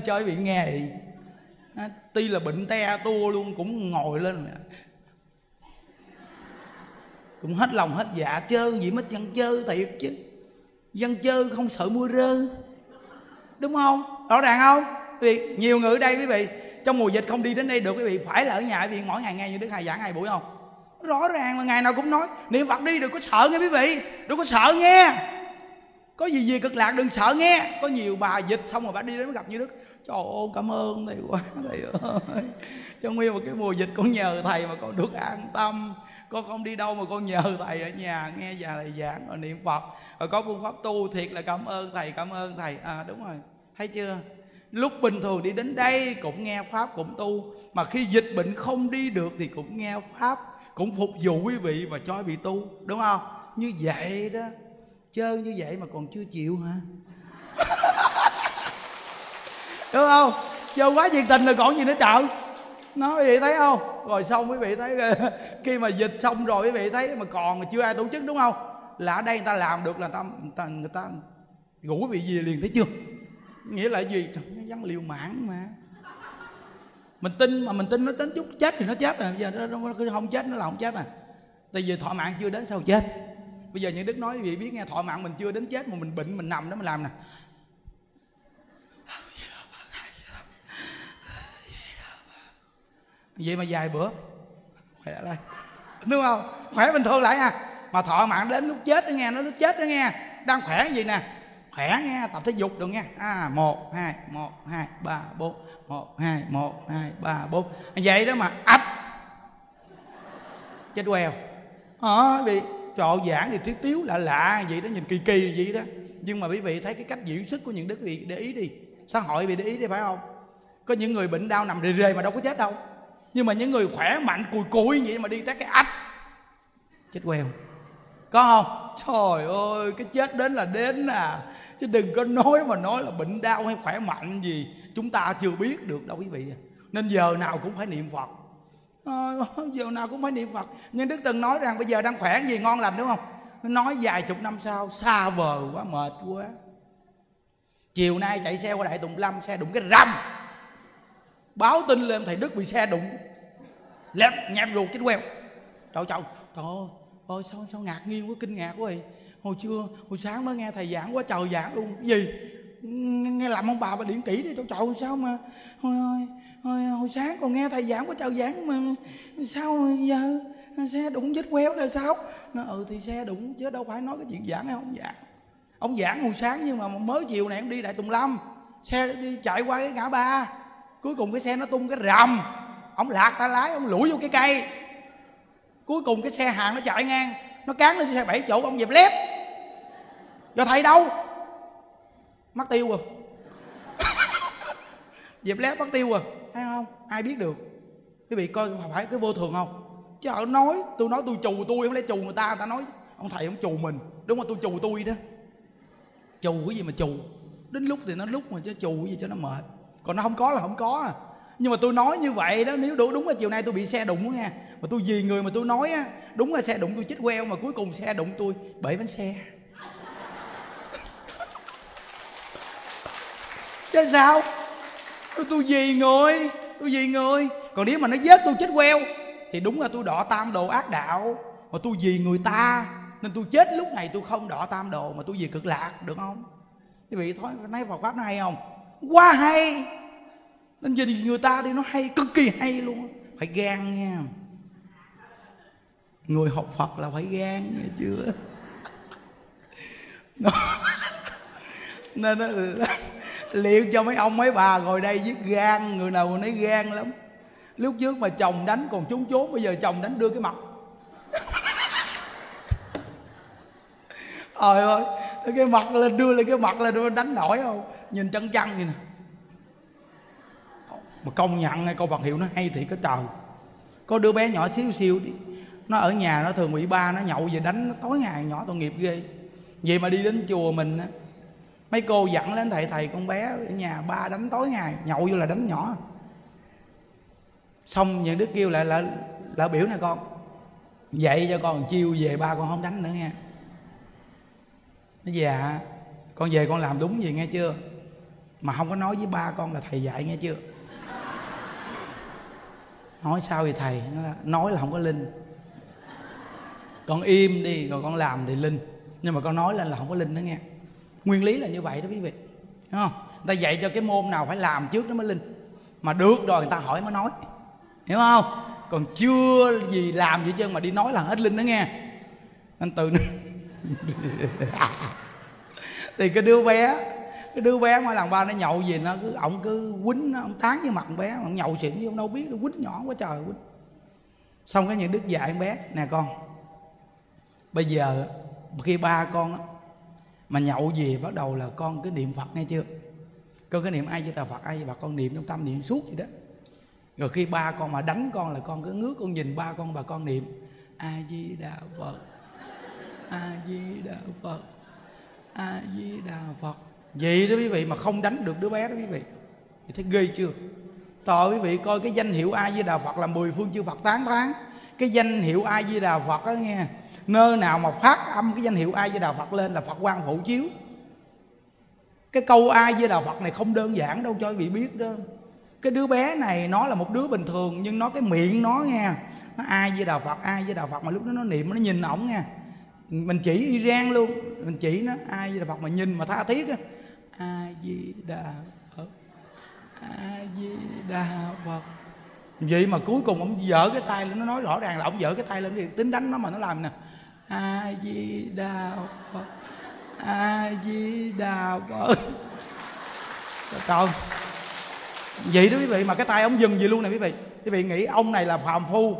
Cho quý vị nghe tuy là bệnh te tua luôn, cũng ngồi lên cũng hết lòng hết dạ chơi gì mất dân chơi thiệt chứ. Dân chơi không sợ mưa rơi đúng không? Rõ ràng không? Vì nhiều người ở đây quý vị, trong mùa dịch không đi đến đây được, quý vị phải là ở nhà, quý vị mỗi ngày nghe như đức hai giảng hai buổi không? Rõ ràng mà ngày nào cũng nói, niệm phật đi đừng có sợ nghe quý vị, đừng có sợ nghe có gì gì cực lạc đừng sợ nghe. Có nhiều bà dịch xong rồi bà đi đến gặp như đức. Trời ơi, cảm ơn thầy quá, thầy ơi. Trong nguyên một cái mùa dịch con nhờ thầy mà con được an tâm. Con không đi đâu mà con nhờ thầy ở nhà, nghe già thầy giảng rồi niệm phật. Rồi có phương pháp tu thiệt là cảm ơn thầy, cảm ơn thầy. À đúng rồi. Thấy chưa? Lúc bình thường đi đến đây cũng nghe pháp, cũng tu. Mà khi dịch bệnh không đi được thì cũng nghe pháp, cũng phục vụ quý vị và cho quý vị tu. Đúng không? Như vậy đó chơi như vậy mà còn chưa chịu hả? (laughs) Đúng không? Chơi quá nhiệt tình rồi còn gì nữa trời. Nói quý vị thấy không? Rồi xong quý vị thấy (laughs) khi mà dịch xong rồi quý vị thấy mà còn chưa ai tổ chức đúng không? Là ở đây người ta làm được là người ta người ta, người ta ngủ quý vị về liền thấy chưa? Nghĩa là gì? Trời nó liều mãn mà. Mình tin mà mình tin nó đến chút chết thì nó chết rồi bây giờ nó, nó không chết nó là không chết à. Tại vì thọ mạng chưa đến sao chết bây giờ những đức nói quý vị biết nghe, thọ mạng mình chưa đến chết mà mình bệnh, mình nằm đó mình làm nè. Vậy mà dài bữa, khỏe lại. Đúng không? Khỏe bình thường lại à. Mà thọ mạng đến lúc chết đó nghe, nó lúc chết đó nghe. Đang khỏe gì nè? Khỏe nghe, tập thể dục được nghe. À một, hai một, hai, ba, bốn. Một, hai một, hai, ba, bốn. Vậy đó mà ạch chết queo. Ờ bị trọ giảng thì tiếu tiếu lạ lạ vậy đó, nhìn kỳ kỳ vậy đó. Nhưng mà quý vị thấy cái cách diễn xuất của những đức vị để ý đi. Xã hội bị để ý đi, phải không? Có những người bệnh đau nằm rề rề mà đâu có chết đâu. Nhưng mà những người khỏe mạnh, cùi cùi vậy mà đi tới cái ách. Chết queo. Có không? Trời ơi, cái chết đến là đến à. Chứ đừng có nói mà nói là bệnh đau hay khỏe mạnh gì. Chúng ta chưa biết được đâu quý vị à. nên giờ nào cũng phải niệm phật à, giờ nào cũng phải niệm phật. Nhưng đức từng nói rằng bây giờ đang khỏe gì ngon lành đúng không? Nói vài chục năm sau xa vời quá mệt quá. Chiều nay chạy xe qua đại tùng lâm xe đụng cái rầm. Báo tin lên thầy đức bị xe đụng. Lẹp nhẹp ruột chết queo. Trời trời trời ơi sao sao ngạc nhiên quá kinh ngạc quá vậy. Hồi trưa hồi sáng mới nghe thầy giảng quá trời giảng luôn. Gì? Nghe làm ông bà bà điện kỹ đi tôi trời sao mà? Hồi, hồi, hồi, hồi sáng còn nghe thầy giảng có chào giảng mà sao giờ xe đụng chết quéo là sao? Nó ừ thì xe đụng chứ đâu phải nói cái chuyện giảng hay không giảng. Ông giảng hồi sáng nhưng mà mới chiều này ông đi đại tùng lâm. Xe đi chạy qua cái ngã ba. Cuối cùng cái xe nó tung cái rầm. Ông lạc ta lái ông lủi vô cái cây. Cuối cùng cái xe hàng nó chạy ngang. Nó cán lên xe bảy chỗ ông dẹp lép. Do thầy đâu? Mất tiêu rồi à. (laughs) dẹp lép mất tiêu rồi thấy không? Ai biết được. Quý vị coi phải cái vô thường không? Chứ ở nói, tôi nói tôi chù tôi, không lẽ chù người ta người ta nói, ông thầy ông chù mình. Đúng không? Tôi chù tôi đó. Chù cái gì mà chù? Đến lúc thì nó lúc mà chứ chù cái gì cho nó mệt. Còn nó không có là không có à. Nhưng mà tôi nói như vậy đó, nếu đúng đúng là chiều nay tôi bị xe đụng đó nha mà tôi vì người mà tôi nói á, đúng là xe đụng tôi chết queo mà cuối cùng xe đụng tôi bể bánh xe. Chứ sao? Tôi vì người tôi vì người còn nếu mà nó giết tôi chết queo, thì đúng là tôi đọ tam đồ ác đạo. Mà tôi vì người ta, nên tôi chết lúc này tôi không đọ tam đồ, mà tôi vì cực lạc, được không? Quý vị thôi nãy Phật pháp nó hay không? Quá hay! Nên vì người ta thì nó hay, cực kỳ hay luôn. Phải gan nha. Người học Phật là phải gan nghe chưa (laughs) (laughs) nên nó liệu cho mấy ông mấy bà ngồi đây giết gan, người nào nấy gan lắm. Lúc trước mà chồng đánh còn trốn trốn, bây giờ chồng đánh đưa cái mặt. Trời ơi, cái mặt lên đưa lên cái mặt lên đánh nổi không? Nhìn chân chân vậy nè. Mà công nhận ngay câu bạc hiệu nó hay thì cái trời. Có đứa bé nhỏ xíu xíu đi. Nó ở nhà nó thường bị ba nó nhậu về đánh, nó tối ngày nhỏ tội nghiệp ghê. Vậy mà đi đến chùa mình á mấy cô dẫn lên thầy thầy con bé ở nhà ba đánh tối ngày. Nhậu vô là đánh nhỏ. Xong những đứa kêu lại là là biểu nè con. Dạy cho con chiêu về ba con không đánh nữa nghe. Nó dạ à? con về con làm đúng gì nghe chưa? Mà không có nói với ba con là thầy dạy nghe chưa? Nói sao thì thầy? Nó là, nói là không có linh. Con im đi rồi con làm thì linh. Nhưng mà con nói lên là không có linh đó nghe nguyên lý là như vậy đó quý vị. Đúng không? Người ta dạy cho cái môn nào phải làm trước nó mới linh. Mà được rồi người ta hỏi mới nói. Hiểu không? Còn chưa gì làm gì chứ mà đi nói là hết linh đó nghe. Anh từ (laughs) thì cái đứa bé, cái đứa bé mà làm ba nó nhậu gì nó cứ ổng cứ quýnh nó, ổng tán với mặt con bé, ổng nhậu xỉn chứ ông đâu biết, nó quýnh nhỏ quá trời quýnh. Xong cái những đức dạy con bé, nè con, bây giờ khi ba con á mà nhậu về bắt đầu là con cứ niệm phật nghe chưa? Con cái niệm ai với tà phật, ai với bà con niệm trong tâm niệm suốt vậy đó. Rồi khi ba con mà đánh con là con cứ ngước con nhìn ba con, bà con niệm a di đà phật a di đà phật a di đà phật. Vậy đó quý vị, mà không đánh được đứa bé đó quý vị. Thì thấy ghê chưa? Tội quý vị, coi cái danh hiệu A Di Đà Phật là mười phương chư Phật tán thán. Cái danh hiệu A Di Đà Phật đó nghe Nơi nào mà phát âm cái danh hiệu ai với đạo Phật lên là Phật quan phổ chiếu. Cái câu ai với đạo Phật này không đơn giản đâu, cho vị biết đó. Cái đứa bé này nó là một đứa bình thường, Nhưng nó cái miệng nó nghe, Nó ai với đạo Phật ai với đạo Phật mà lúc đó nó niệm, nó nhìn ổng nghe. Mình chỉ Iran luôn, Mình chỉ nó ai với đạo Phật mà nhìn mà tha thiết á. Ai Di Đà Phật ai di đà phật. Vậy mà cuối cùng ông dở cái tay lên, nó nói rõ ràng là ông dở cái tay lên tính đánh nó mà nó làm nè a di đà phật a di đà phật trời vậy đó quý vị, mà cái tay ông dừng gì luôn nè quý vị. Quý vị nghĩ ông này là phàm phu.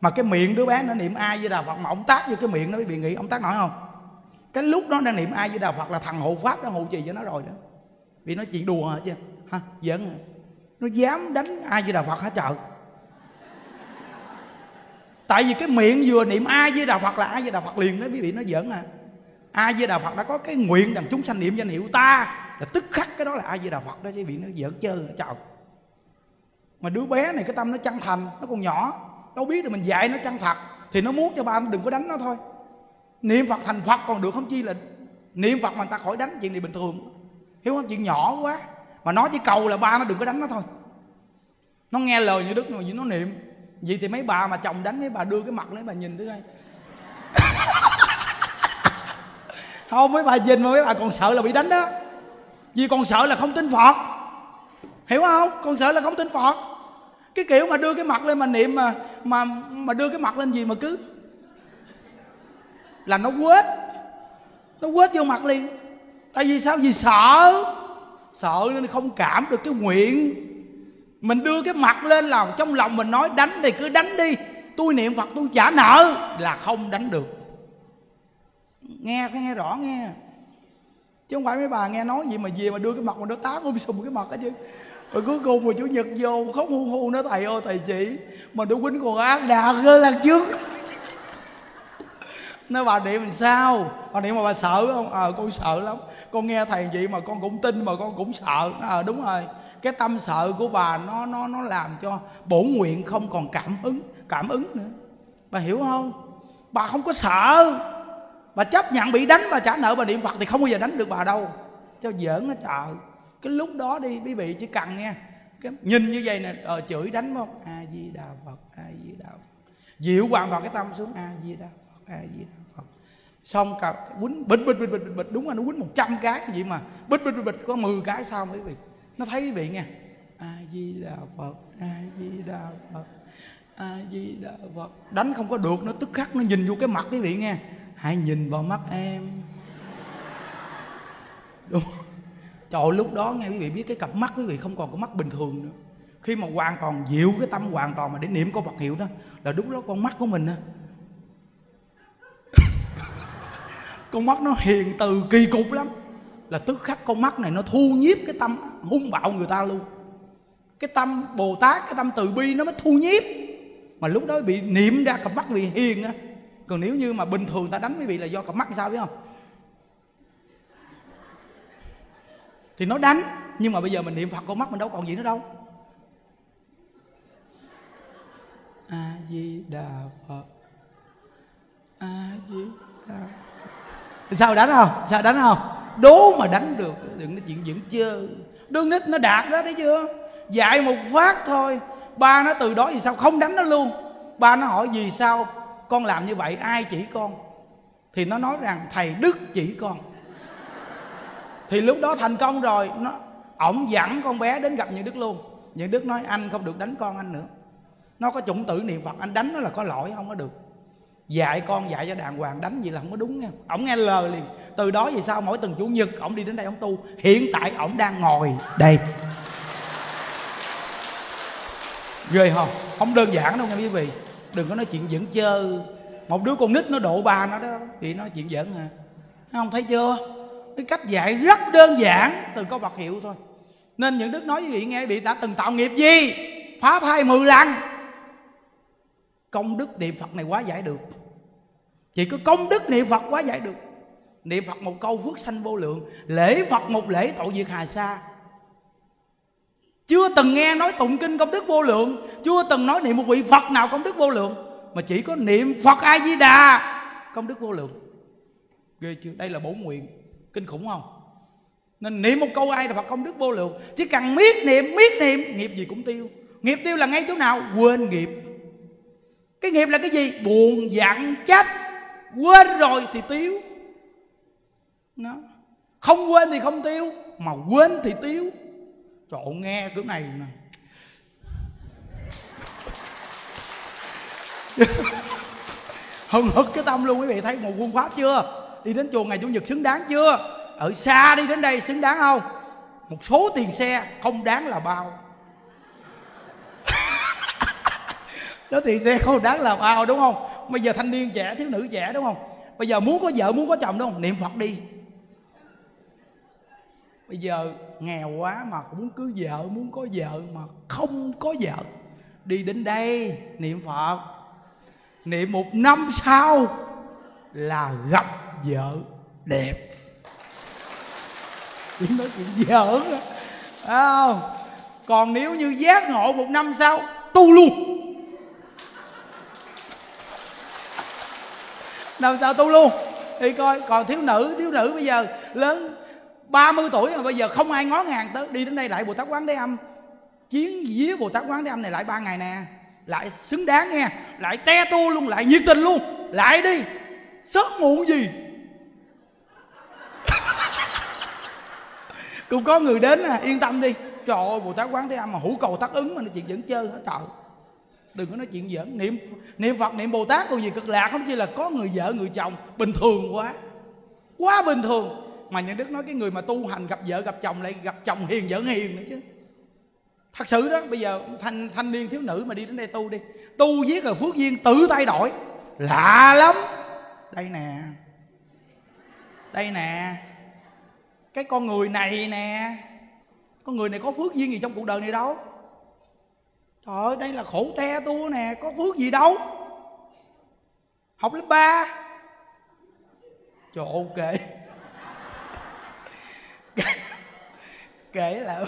Mà cái miệng đứa bé nó niệm a di đà phật mà ông tác vô cái miệng nó quý vị nghĩ ông tác nổi không? Cái lúc đó đang niệm a di đà phật là thằng hộ pháp đã hộ trì cho nó rồi đó. Vì nó chuyện đùa hả chứ. Hả giận nó dám đánh ai với đà phật hả trời tại vì cái miệng vừa niệm ai với đà phật là ai với đà phật liền đó, quý vị nó giỡn à. Ai với đà phật đã có cái nguyện rằng chúng sanh niệm danh hiệu ta, là tức khắc cái đó là ai với đà phật đó, quý vị nó giỡn chơi à, trời. Mà đứa bé này cái tâm nó chân thành, nó còn nhỏ, đâu biết được mình dạy nó chân thật, thì nó muốn cho ba nó đừng có đánh nó thôi. Niệm phật thành phật còn được không chi là niệm phật mà người ta khỏi đánh chuyện này bình thường. Hiểu không? Chuyện nhỏ quá. Mà nói chỉ cầu là ba nó đừng có đánh nó thôi. Nó nghe lời như đức mà nó niệm vậy thì mấy bà mà chồng đánh mấy bà đưa cái mặt lên bà nhìn thứ đây (laughs) không mấy bà nhìn mà mấy bà còn sợ là bị đánh đó. Vì còn sợ là không tin phật. Hiểu không? Còn sợ là không tin phật. Cái kiểu mà đưa cái mặt lên mà niệm mà mà mà đưa cái mặt lên gì mà cứ. Là nó quết. Nó quết vô mặt liền. Tại vì sao? Vì sợ. Sợ nên không cảm được cái nguyện mình đưa cái mặt lên lòng trong lòng mình nói đánh thì cứ đánh đi tôi niệm phật tôi trả nợ. Là không đánh được. Nghe phải nghe rõ nghe. Chứ không phải mấy bà nghe nói gì mà về mà đưa cái mặt mà nó tán ôm sùm cái mặt hết chứ. Rồi cuối cùng mà chủ nhật vô khóc hu hu nó thầy ơi thầy chị mà đứa quýnh còn ác đạt hơn lần trước. Nó bà niệm làm sao? Bà niệm mà bà sợ không? Ờ à, con sợ lắm. Con nghe thầy vậy mà con cũng tin mà con cũng sợ. Ờ à, đúng rồi cái tâm sợ của bà nó nó nó làm cho bổn nguyện không còn cảm hứng cảm ứng nữa. Bà hiểu không? Bà không có sợ. Bà chấp nhận bị đánh bà trả nợ bà niệm phật thì không bao giờ đánh được bà đâu. Cho giỡn hết chợ cái lúc đó đi quý vị chỉ cần nghe. Cái nhìn như vậy nè ờ, chửi đánh không a di đà phật a di đà phật. Dịu hoàn toàn cái tâm xuống a di đà phật a di đà phật. Xong cả quýnh bịch bịch bịch bịch bịch đúng là nó quýnh một trăm cái gì mà. Bịch bịch bịch bịch có 10 cái sao mới vị? Nó thấy quý vị nghe. A di đà phật a di đà phật a di đà phật đánh không có được, nó tức khắc, nó nhìn vô cái mặt quý vị nghe. Hãy nhìn vào mắt em. Đúng. Trời, lúc đó nghe quý vị biết cái cặp mắt quý vị không còn có mắt bình thường nữa. Khi mà hoàn toàn dịu cái tâm hoàn toàn mà để niệm câu Phật hiệu đó, là lúc đó con mắt của mình á. (laughs) Con mắt nó hiền từ kỳ cục lắm là tức khắc con mắt này nó thu nhiếp cái tâm hung bạo người ta luôn. Cái tâm bồ tát, cái tâm từ bi nó mới thu nhiếp. Mà lúc đó bị niệm ra cặp mắt bị hiền á. Còn nếu như mà bình thường ta đánh quý vị là do cặp mắt sao biết không? Thì nó đánh, nhưng mà bây giờ mình niệm phật con mắt mình đâu còn gì nữa đâu. A di đà phật. A di đà sao đánh không? Sao đánh không? Đố mà đánh được, đừng nói chuyện dưỡng chơi. Đương nít nó đạt đó, thấy chưa? Dạy một phát thôi. Ba nó từ đó vì sao? Không đánh nó luôn. Ba nó hỏi vì sao con làm như vậy? Ai chỉ con? Thì nó nói rằng, thầy đức chỉ con. Thì lúc đó thành công rồi. Nó, ổng dẫn con bé đến gặp những đức luôn. Những đức nói, anh không được đánh con anh nữa. Nó có chủng tử niệm phật. Anh đánh nó là có lỗi, không có được. Dạy con, dạy cho đàng hoàng. Đánh gì là không có đúng nha. Ổng nghe lời liền từ đó vì sao? Mỗi tuần chủ nhật ổng đi đến đây ổng tu. Hiện tại ổng đang ngồi đây. Ghê không? Không đơn giản đâu nha quý vị. Đừng có nói chuyện dẫn chơi. Một đứa con nít nó độ ba nó đó, thì nói chuyện giỡn à. Không? Thấy chưa? Cái cách dạy rất đơn giản, từ câu vật hiệu thôi. Nên những đức nói với vị nghe, bị đã từng tạo nghiệp gì? Phá thai mười lần. Công đức niệm phật này quá giải được. Chỉ có công đức niệm phật quá giải được niệm phật một câu phước sanh vô lượng, lễ phật một lễ tội diệt hà sa. Chưa từng nghe nói tụng kinh công đức vô lượng, chưa từng nói niệm một vị phật nào công đức vô lượng, mà chỉ có niệm phật a di đà công đức vô lượng. Ghê chưa? Đây là bổ nguyện. Kinh khủng không? Nên niệm một câu ai là phật công đức vô lượng. Chỉ cần miết niệm miết niệm, nghiệp gì cũng tiêu. Nghiệp tiêu là ngay chỗ nào? Quên nghiệp. Cái nghiệp là cái gì? Buồn, giận trách quên rồi thì tiêu nó không quên thì không tiêu, mà quên thì tiêu. Trộn nghe kiểu này nè (laughs) hừng hực cái tâm luôn quý vị, thấy một quân pháp chưa? Đi đến chùa ngày chủ nhật xứng đáng chưa? Ở xa đi đến đây xứng đáng không? Một số tiền xe không đáng là bao. (laughs) Đó, tiền xe không đáng là bao, đúng không? Bây giờ thanh niên trẻ, thiếu nữ trẻ, đúng không? Bây giờ muốn có vợ, muốn có chồng, đúng không? Niệm phật đi bây giờ nghèo quá mà muốn cưới vợ, muốn có vợ mà không có vợ. Đi đến đây, niệm phật. Niệm một năm sau là gặp vợ đẹp. Chỉ nói chuyện giỡn á còn nếu như giác ngộ một năm sau, tu luôn. Năm sau tu luôn. Thì coi, còn thiếu nữ thiếu nữ bây giờ lớn 30 tuổi mà bây giờ không ai ngó ngàng tới. Đi đến đây lại bồ tát quán thế âm. Chiến vía bồ tát quán thế âm này lại ba ngày nè. Lại xứng đáng nghe. Lại te tu luôn, lại nhiệt tình luôn. Lại đi. Sớm muộn gì? (laughs) Cũng có người đến à yên tâm đi. Trời ơi, bồ tát quán thế âm mà hữu cầu tác ứng mà nói chuyện vẫn chơi hết trời. Đừng có nói chuyện giỡn. Niệm niệm phật, niệm bồ tát còn gì cực lạc không? Chỉ là có người vợ, người chồng. Bình thường quá. Quá bình thường mà những đức nói cái người mà tu hành gặp vợ gặp chồng lại gặp chồng hiền vợ hiền nữa chứ. Thật sự đó, bây giờ thanh thanh niên thiếu nữ mà đi đến đây tu đi. Tu giết rồi phước duyên tự thay đổi. Lạ lắm. Đây nè. Đây nè. Cái con người này nè. Con người này có phước duyên gì trong cuộc đời này đâu. Trời ơi, đây là khổ te tu nè, có phước gì đâu. Học lớp 3 trời ok kể là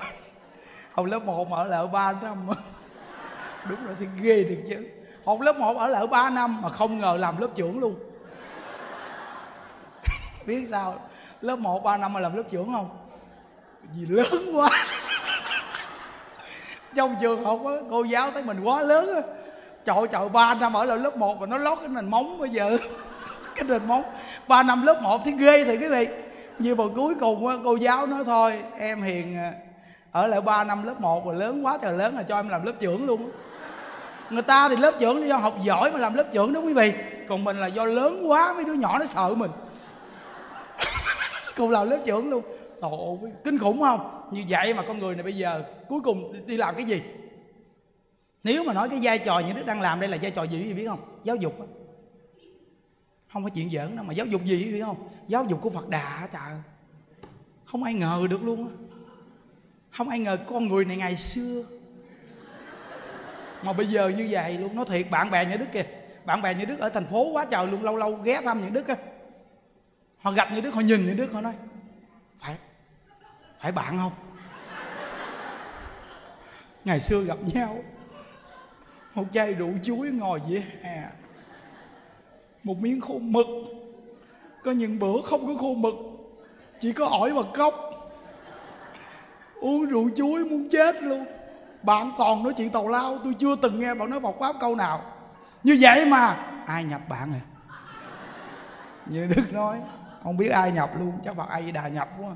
học lớp 1 mà ở lại 3 năm. Đúng rồi, thì ghê thiệt chứ. Học lớp 1 ở lại 3 năm mà không ngờ làm lớp trưởng luôn. (laughs) Biết sao? Lớp 1 3 năm mà làm lớp trưởng không? Vì lớn quá. (laughs) Trong trường học á, cô giáo thấy mình quá lớn á. Trời trời, ba năm ở lại lớp 1 mà nó lót cái nền móng bây giờ. (laughs) Cái nền móng. Ba năm lớp 1 thì ghê thì quý vị như mà cuối cùng cô giáo nói thôi em hiền à, ở lại 3 năm lớp 1 rồi lớn quá trời lớn rồi cho em làm lớp trưởng luôn. Người ta thì lớp trưởng do học giỏi mà làm lớp trưởng đó quý vị. Còn mình là do lớn quá mấy đứa nhỏ nó sợ mình. Cùng làm lớp trưởng luôn. Ồ, kinh khủng không? Như vậy mà con người này bây giờ cuối cùng đi làm cái gì? Nếu mà nói cái vai trò những đức đang làm đây là vai trò gì quý vị biết không? Giáo dục đó không phải chuyện giỡn đâu mà giáo dục gì hiểu không? Giáo dục của phật đà trời. Không ai ngờ được luôn á. Không ai ngờ con người này ngày xưa. Mà bây giờ như vậy luôn. Nó thiệt, bạn bè như đức kìa. Bạn bè như đức ở thành phố quá trời luôn. Lâu lâu ghé thăm những đức á. Họ gặp như đức, họ nhìn như đức, họ nói, phải phải bạn không? Ngày xưa gặp nhau. Một chai rượu chuối ngồi dưới hè một miếng khô mực. Có những bữa không có khô mực, chỉ có ổi và cốc. Uống rượu chuối muốn chết luôn. Bạn toàn nói chuyện tàu lao, tôi chưa từng nghe bạn nói Phật pháp câu nào. Như vậy mà, ai nhập bạn à? Như đức nói, không biết ai nhập luôn, chắc phật ai di đà nhập quá.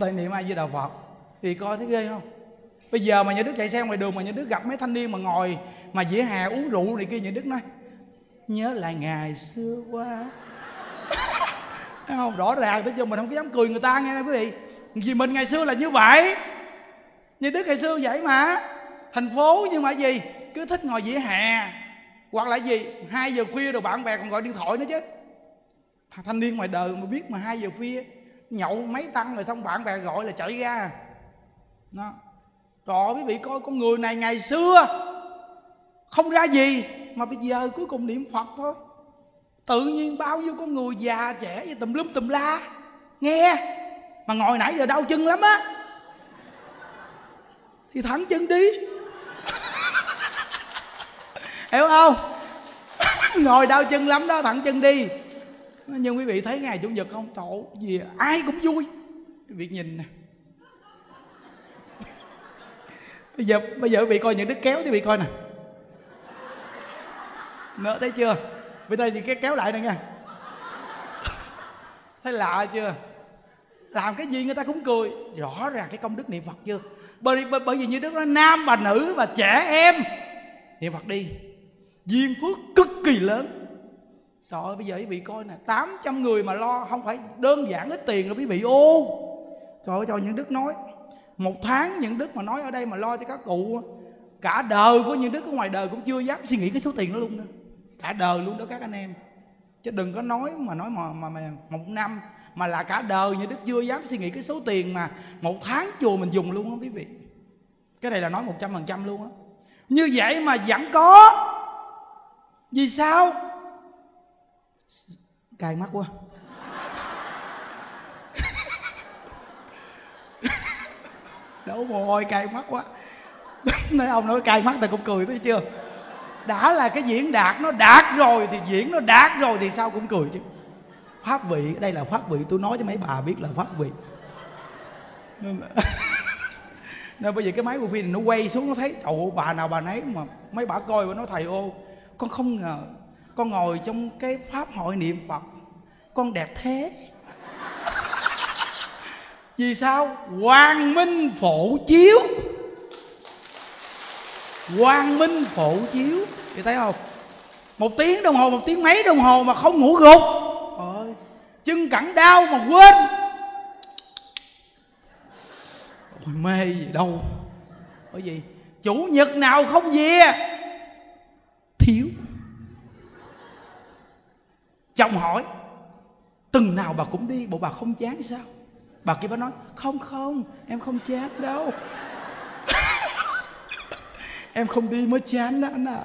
Tại niệm ai di đà phật, thì coi thấy ghê không? Bây giờ mà nhà đức chạy xe ngoài đường mà nhà đức gặp mấy thanh niên mà ngồi mà dĩa hè uống rượu này kia nhà đức nói nhớ lại ngày xưa qua Thấy không? Rõ ràng tới chứ mình không có dám cười người ta nghe quý vị. Vì mình ngày xưa là như vậy. Như đức ngày xưa vậy mà. Thành phố nhưng mà gì? Cứ thích ngồi vỉa hè. Hoặc là gì? Hai giờ khuya rồi bạn bè còn gọi điện thoại nữa chứ. Thanh niên ngoài đời mà biết mà hai giờ khuya, nhậu mấy tăng rồi xong bạn bè gọi là chạy ra. Đó. Rồi quý vị coi con người này ngày xưa không ra gì mà bây giờ cuối cùng niệm phật thôi. Tự nhiên bao nhiêu con người già trẻ gì tùm lum tùm la. Nghe, mà ngồi nãy giờ đau chân lắm á. Thì thẳng chân đi. (laughs) Hiểu không? (laughs) Ngồi đau chân lắm đó, thẳng chân đi. Nhưng quý vị thấy ngày chủ nhật không? Tổ gì ai cũng vui. Việc nhìn nè. (laughs) Bây giờ bây giờ quý vị coi những đứa kéo cho quý vị coi nè nữa thấy chưa? Bây giờ thì cái kéo lại này nha. Thấy lạ chưa? Làm cái gì người ta cũng cười. Rõ ràng cái công đức niệm phật chưa? Bởi, bởi, bởi vì như đức nói nam và nữ và trẻ em. Niệm phật đi. Duyên phước cực kỳ lớn. Trời ơi bây giờ quý vị coi nè 800 người mà lo không phải đơn giản ít tiền là quý vị. Ô trời ơi cho những đức nói. Một tháng những đức mà nói ở đây mà lo cho các cụ cả đời của những đức ở ngoài đời cũng chưa dám suy nghĩ cái số tiền đó luôn nữa cả đời luôn đó các anh em. Chứ đừng có nói mà nói mà, mà, mà một năm mà là cả đời như đức chưa dám suy nghĩ cái số tiền mà một tháng chùa mình dùng luôn á quý vị. Cái này là nói một trăm phần trăm luôn á. Như vậy mà vẫn có. Vì sao? Cài mắt quá. (laughs) Đổ mồ hôi cay mắt quá. Nói (laughs) ông nói cay mắt thì cũng cười thấy chưa? Đã là cái diễn đạt nó đạt rồi thì diễn nó đạt rồi thì sao cũng cười chứ. Pháp vị đây là pháp vị tôi nói cho mấy bà biết là pháp vị. Nên, (laughs) nên bây giờ cái máy của phim nó quay xuống nó thấy cậu bà nào bà nấy mà mấy bà coi và nói thầy ô con không ngờ con ngồi trong cái pháp hội niệm phật con đẹp thế. (laughs) Vì sao? Quang minh phổ chiếu quang minh phổ chiếu. Thì thấy không? Một tiếng đồng hồ một tiếng mấy đồng hồ mà không ngủ gục. Ơi chân cẳng đau mà quên. Ôi, mê gì đâu. Bởi vì chủ nhật nào không về? Thiếu. Chồng hỏi từng nào bà cũng đi bộ bà không chán sao? Bà kia bà nói không không em không chán đâu em không đi mới chán đó anh à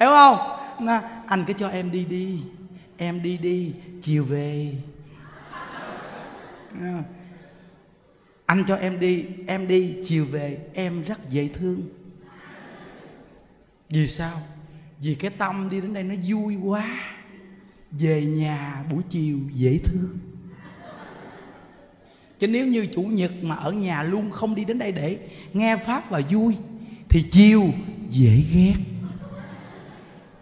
hiểu không? Nè anh cứ cho em đi đi. Em đi đi, chiều về. Anh cho em đi em đi, chiều về. Em rất dễ thương. Vì sao? Vì cái tâm đi đến đây nó vui quá. Về nhà buổi chiều dễ thương chứ nếu như chủ nhật mà ở nhà luôn không đi đến đây để nghe pháp và vui thì chiều dễ ghét.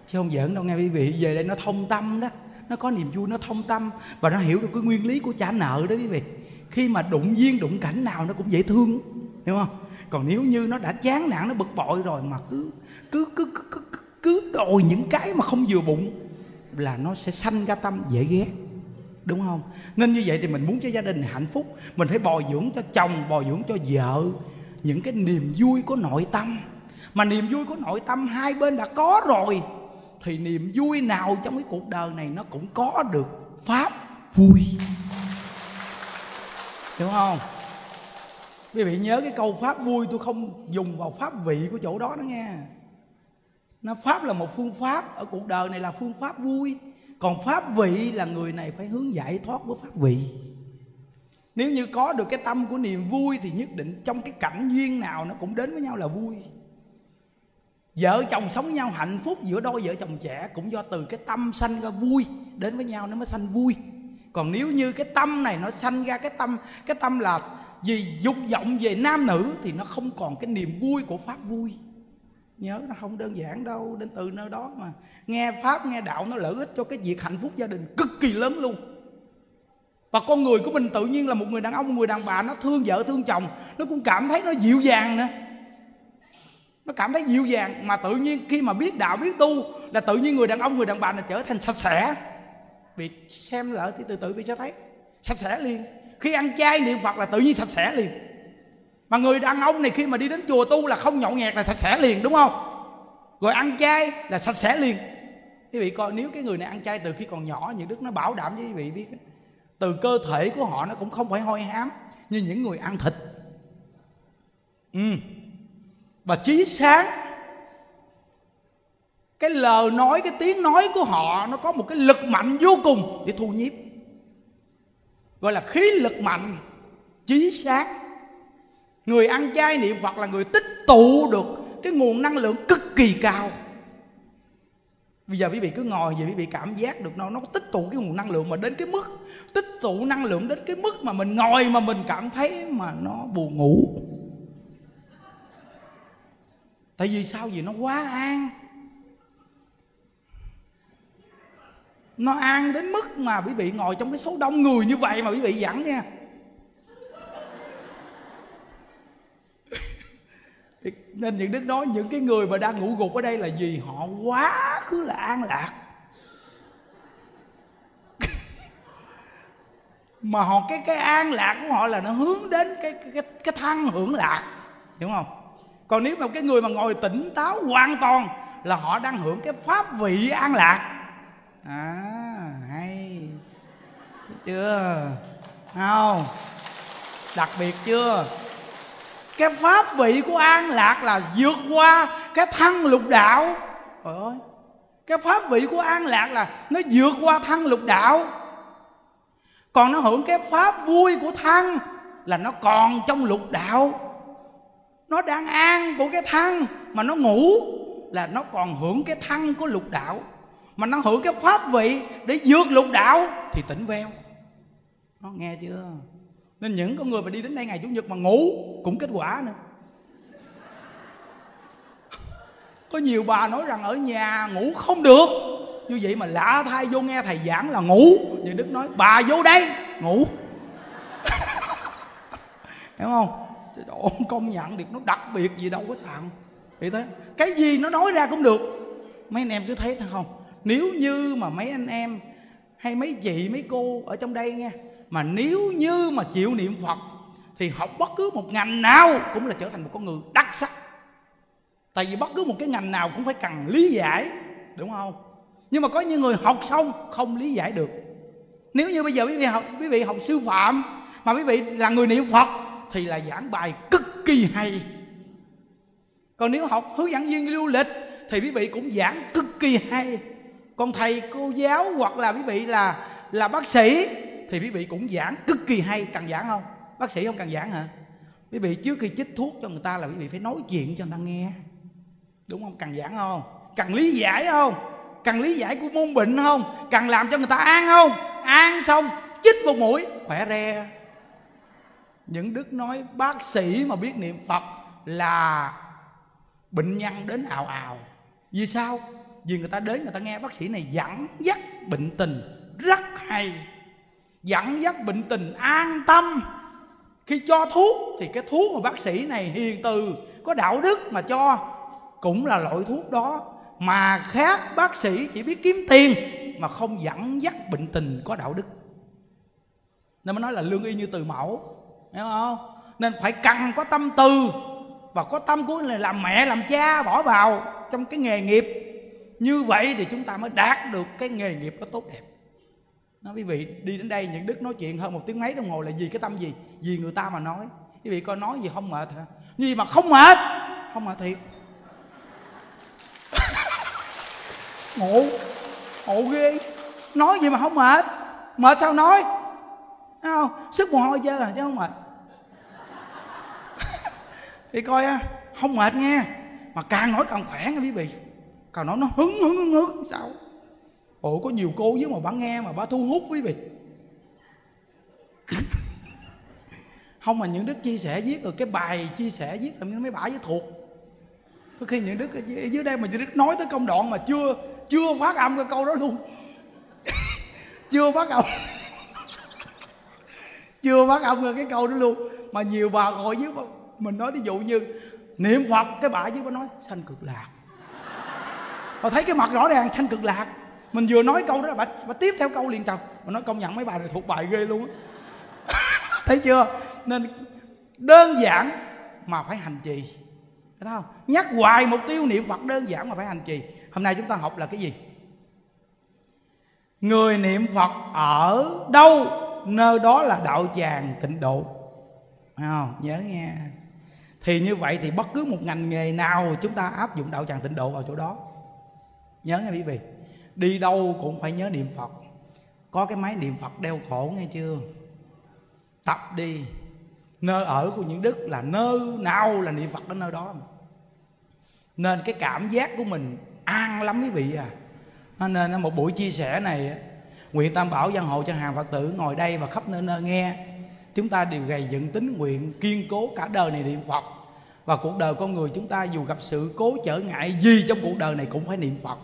Chứ không giỡn đâu nghe quý vị về đây nó thông tâm đó. Nó có niềm vui nó thông tâm. Và nó hiểu được cái nguyên lý của trả nợ đó quý vị. Khi mà đụng duyên đụng cảnh nào nó cũng dễ thương hiểu không? Còn nếu như nó đã chán nản nó bực bội rồi mà cứ cứ cứ cứ cứ, cứ đòi những cái mà không vừa bụng là nó sẽ sanh ra tâm dễ ghét đúng không? Nên như vậy thì mình muốn cho gia đình hạnh phúc, mình phải bồi dưỡng cho chồng, bồi dưỡng cho vợ. Những cái niềm vui của nội tâm. Mà niềm vui của nội tâm hai bên đã có rồi, thì niềm vui nào trong cái cuộc đời này nó cũng có được pháp vui. Hiểu không? Quý vị nhớ cái câu pháp vui, tôi không dùng vào pháp vị của chỗ đó đó nghe. Nó pháp là một phương pháp, ở cuộc đời này là phương pháp vui còn pháp vị là người này phải hướng giải thoát với pháp vị. Nếu như có được cái tâm của niềm vui thì nhất định trong cái cảnh duyên nào nó cũng đến với nhau là vui. Vợ chồng sống nhau hạnh phúc, giữa đôi vợ chồng trẻ cũng do từ cái tâm sanh ra vui, đến với nhau nó mới sanh vui. Còn nếu như cái tâm này nó sanh ra cái tâm cái tâm là vì dục vọng về nam nữ thì nó không còn cái niềm vui của pháp vui nhớ nó không đơn giản đâu, đến từ nơi đó mà. Nghe pháp, nghe đạo, nó lợi ích cho cái việc hạnh phúc gia đình cực kỳ lớn luôn. Và con người của mình tự nhiên là một người đàn ông một người đàn bà, nó thương vợ, thương chồng. Nó cũng cảm thấy nó dịu dàng nữa. Nó cảm thấy dịu dàng, mà tự nhiên khi mà biết đạo, biết tu, là tự nhiên người đàn ông, người đàn bà này trở thành sạch sẽ. Bị xem lại thì từ từ bị sẽ thấy. Sạch sẽ liền. Khi ăn chay niệm phật là tự nhiên sạch sẽ liền mà người đàn ông này khi mà đi đến chùa tu là không nhậu nhẹt là sạch sẽ liền, đúng không? Rồi ăn chay là sạch sẽ liền. Quý vị coi, nếu cái người này ăn chay từ khi còn nhỏ, những đức nó bảo đảm với quý vị biết từ cơ thể của họ nó cũng không phải hôi hám như những người ăn thịt. Ừ. Và trí sáng, cái lời nói, cái tiếng nói của họ, nó có một cái lực mạnh vô cùng để thu nhiếp gọi là khí lực mạnh, trí sáng người ăn chay niệm phật là người tích tụ được cái nguồn năng lượng cực kỳ cao. Bây giờ quý vị cứ ngồi vậy quý vị cảm giác được nó nó tích tụ cái nguồn năng lượng mà đến cái mức, tích tụ năng lượng đến cái mức mà mình ngồi mà mình cảm thấy mà nó buồn ngủ. Tại vì sao? Vì nó quá an. Nó an đến mức mà quý vị ngồi trong cái số đông người như vậy mà quý vị dẫn nha. Nên những đức nói những cái người mà đang ngủ gục ở đây là gì họ quá khứ là an lạc. (laughs) Mà họ cái cái an lạc của họ là nó hướng đến cái cái cái, cái thăng hưởng lạc hiểu không? Còn nếu mà cái người mà ngồi tỉnh táo hoàn toàn là họ đang hưởng cái pháp vị an lạc. À hay. Thấy chưa? Không? Đặc biệt chưa? Cái pháp vị của an lạc là vượt qua cái thăng lục đạo. Trời ơi, cái pháp vị của an lạc là nó vượt qua thăng lục đạo. Còn nó hưởng cái pháp vui của thăng là nó còn trong lục đạo. Nó đang an của cái thăng mà nó ngủ là nó còn hưởng cái thăng của lục đạo. Mà nó hưởng cái pháp vị để vượt lục đạo thì tỉnh veo. Nó nghe chưa? Nên những con người mà đi đến đây ngày chủ nhật mà ngủ cũng kết quả nữa. Có nhiều bà nói rằng ở nhà ngủ không được. Như vậy mà lạ thay vô nghe thầy giảng là ngủ. Như đức nói, bà vô đây, ngủ. (laughs) Hiểu không? Ông công nhận được, nó đặc biệt gì đâu có tặng. Vậy thế cái gì nó nói ra cũng được. Mấy anh em cứ thấy không? Nếu như mà mấy anh em hay mấy chị, mấy cô ở trong đây nghe mà nếu như mà chịu niệm phật, thì học bất cứ một ngành nào cũng là trở thành một con người đắc sắc. Tại vì bất cứ một cái ngành nào cũng phải cần lý giải, đúng không? Nhưng mà có những người học xong không lý giải được. Nếu như bây giờ quý vị học, quý vị học sư phạm, mà quý vị là người niệm phật, thì là giảng bài cực kỳ hay. Còn nếu học hướng dẫn viên du lịch, thì quý vị cũng giảng cực kỳ hay. Còn thầy, cô giáo hoặc là quý vị là là bác sĩ thì quý vị cũng giảng cực kỳ hay. Cần giảng không? Bác sĩ không cần giảng hả? Quý vị trước khi chích thuốc cho người ta là quý vị phải nói chuyện cho người ta nghe. Đúng không? Cần giảng không? Cần lý giải không? Cần lý giải của môn bệnh không? Cần làm cho người ta an không? An xong, chích một mũi, khỏe re. Những đức nói, bác sĩ mà biết niệm phật là bệnh nhân đến ào ào. Vì sao? Vì người ta đến, người ta nghe bác sĩ này dẫn dắt bệnh tình. Rất hay dẫn dắt bệnh tình an tâm. Khi cho thuốc thì cái thuốc mà bác sĩ này hiền từ, có đạo đức mà cho, cũng là loại thuốc đó. Mà khác, bác sĩ chỉ biết kiếm tiền mà không dẫn dắt bệnh tình có đạo đức. Nên mới nói là lương y như từ mẫu, hiểu không? Nên phải cần có tâm từ, và có tâm của là làm mẹ, làm cha, bỏ vào trong cái nghề nghiệp. Như vậy thì chúng ta mới đạt được cái nghề nghiệp nó tốt đẹp nói, quý vị, đi đến đây những đức nói chuyện hơn một tiếng mấy đồng hồ là vì cái tâm gì? Vì người ta mà nói. Quý vị coi nói gì không mệt hả? Gì mà không mệt không mệt thiệt. (laughs) Ngộ ngộ ghê. Nói gì mà không mệt. Mệt sao nói? Thấy không? Sức mồ hôi chơi là chứ không mệt. (laughs) Thì coi á không mệt nghe. Mà càng nói càng khỏe nghe quý vị. Càng nói nó hứng hứng hứng hứng. Sao? Ồ, có nhiều cô với mà bà nghe mà bà thu hút quý vị. Không mà những đức chia sẻ viết rồi cái bài chia sẻ viết là mấy bả với thuộc. Có khi những đức dưới đây mà những đức nói tới công đoạn mà chưa chưa phát âm cái câu đó luôn. (laughs) Chưa phát âm. (laughs) Chưa phát âm cái câu đó luôn. Mà nhiều bà ngồi dưới mình nói ví dụ như, niệm phật, cái bà dưới bà nói, sanh cực lạc. Bà thấy cái mặt rõ ràng, sanh cực lạc mình vừa nói câu đó bà, bà tiếp theo câu liền chồng mà nói công nhận mấy bài này thuộc bài ghê luôn (laughs) thấy chưa? Nên đơn giản mà phải hành trì. Thấy không? Nhắc hoài mục tiêu niệm phật đơn giản mà phải hành trì. Hôm nay chúng ta học là cái gì? Người niệm phật ở đâu nơi đó là đạo tràng tịnh độ. Thấy không? Nhớ nghe. Thì như vậy thì bất cứ một ngành nghề nào chúng ta áp dụng đạo tràng tịnh độ vào chỗ đó. Nhớ nghe quý vị đi đâu cũng phải nhớ niệm phật. Có cái máy niệm phật đeo khổ nghe chưa? Tập đi. Nơi ở của những đức là nơi nào là niệm phật ở nơi đó? Nên cái cảm giác của mình an lắm quý vị à. Nên một buổi chia sẻ này nguyện tam bảo văn hộ cho hàng phật tử ngồi đây và khắp nơi nơi nghe. Chúng ta đều gầy dựng tính nguyện, kiên cố cả đời này niệm phật. Và cuộc đời con người chúng ta dù gặp sự cố trở ngại gì trong cuộc đời này cũng phải niệm phật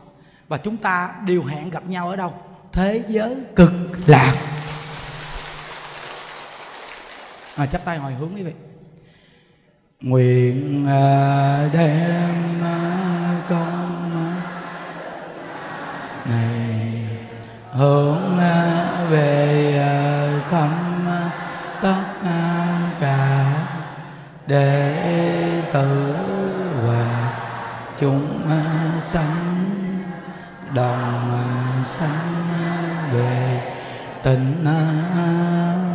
và chúng ta đều hẹn gặp nhau ở đâu? Thế giới cực lạc. À, chắp tay hồi hướng quý vị. Nguyện à, đem à, công à, này hướng về khắp tất cả đệ tử và chúng sanh đồng sanh về tịnh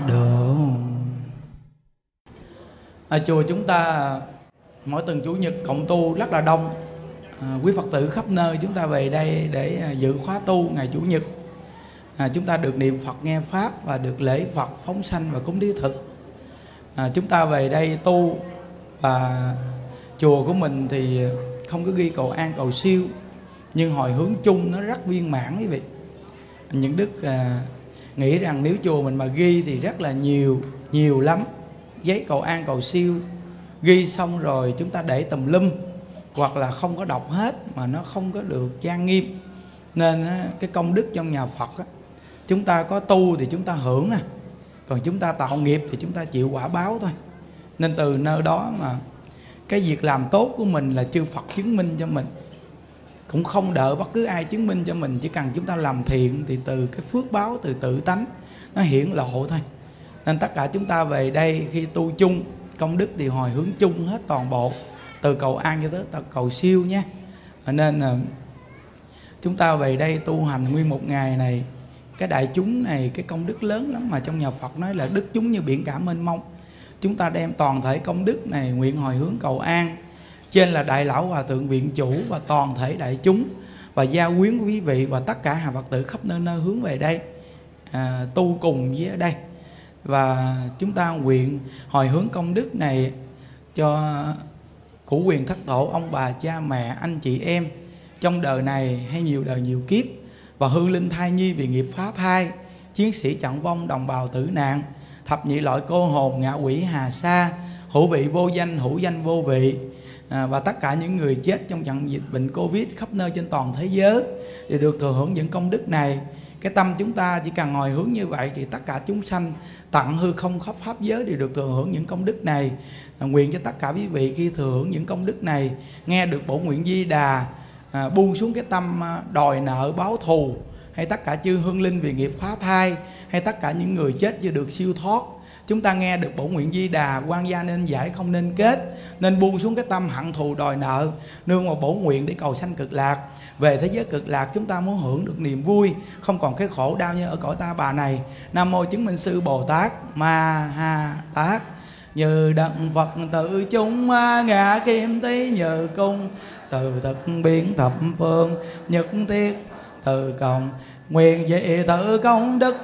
độ. Ở chùa chúng ta mỗi tuần chủ nhật cộng tu rất là đông. À, quý phật tử khắp nơi chúng ta về đây để à, dự khóa tu ngày chủ nhật. À, chúng ta được niệm phật nghe pháp và được lễ phật phóng sanh và cúng thí thực. À, chúng ta về đây tu và chùa của mình thì không có ghi cầu an cầu siêu nhưng hồi hướng chung nó rất viên mãn quý vị. Những đức à, nghĩ rằng nếu chùa mình mà ghi thì rất là nhiều nhiều lắm. Giấy cầu an cầu siêu. Ghi xong rồi chúng ta để tùm lum hoặc là không có đọc hết mà nó không có được trang nghiêm. Nên cái công đức trong nhà phật á, chúng ta có tu thì chúng ta hưởng à. Còn chúng ta tạo nghiệp thì chúng ta chịu quả báo thôi. Nên từ nơi đó mà cái việc làm tốt của mình là chư phật chứng minh cho mình cũng không đợi bất cứ ai chứng minh cho mình, chỉ cần chúng ta làm thiện thì từ cái phước báo, từ tự tánh, nó hiển lộ thôi. Nên tất cả chúng ta về đây khi tu chung, công đức thì hồi hướng chung hết toàn bộ, từ cầu an cho tới cầu siêu nhé. Nên là chúng ta về đây tu hành nguyên một ngày này, cái đại chúng này, cái công đức lớn lắm mà trong nhà Phật nói là đức chúng như biển cả mênh mông. Chúng ta đem toàn thể công đức này nguyện hồi hướng cầu an trên là đại lão hòa thượng viện chủ và toàn thể đại chúng và gia quyến quý vị và tất cả hàng phật tử khắp nơi nơi hướng về đây à, tu cùng với ở đây. Và chúng ta nguyện hồi hướng công đức này cho cụ quyền thất tổ ông bà cha mẹ anh chị em trong đời này hay nhiều đời nhiều kiếp và hư linh thai nhi vì nghiệp phá thai chiến sĩ trận vong đồng bào tử nạn thập nhị loại cô hồn ngạ quỷ hà sa hữu vị vô danh hữu danh vô vị à, và tất cả những người chết trong trận dịch bệnh covid khắp nơi trên toàn thế giới thì được thừa hưởng những công đức này. Cái tâm chúng ta chỉ cần ngồi hướng như vậy thì tất cả chúng sanh tận hư không khắp pháp giới đều được thừa hưởng những công đức này. À, nguyện cho tất cả quý vị khi thừa hưởng những công đức này nghe được bổ nguyện di đà à, buông xuống cái tâm à, đòi nợ báo thù hay tất cả chư hương linh vì nghiệp phá thai hay tất cả những người chết chưa được siêu thoát chúng ta nghe được bổ nguyện di đà quan gia nên giải không nên kết, nên buông xuống cái tâm hận thù đòi nợ, nương vào bổ nguyện để cầu sanh cực lạc. Về thế giới cực lạc, chúng ta muốn hưởng được niềm vui, không còn cái khổ đau như ở cõi ta bà này. Nam mô chứng minh sư bồ tát ma ha tát. Như đặng phật tự chúng ngã kim tí như cung, từ thực biến thập phương, nhất tiết từ cộng. Nguyện dị tự công đức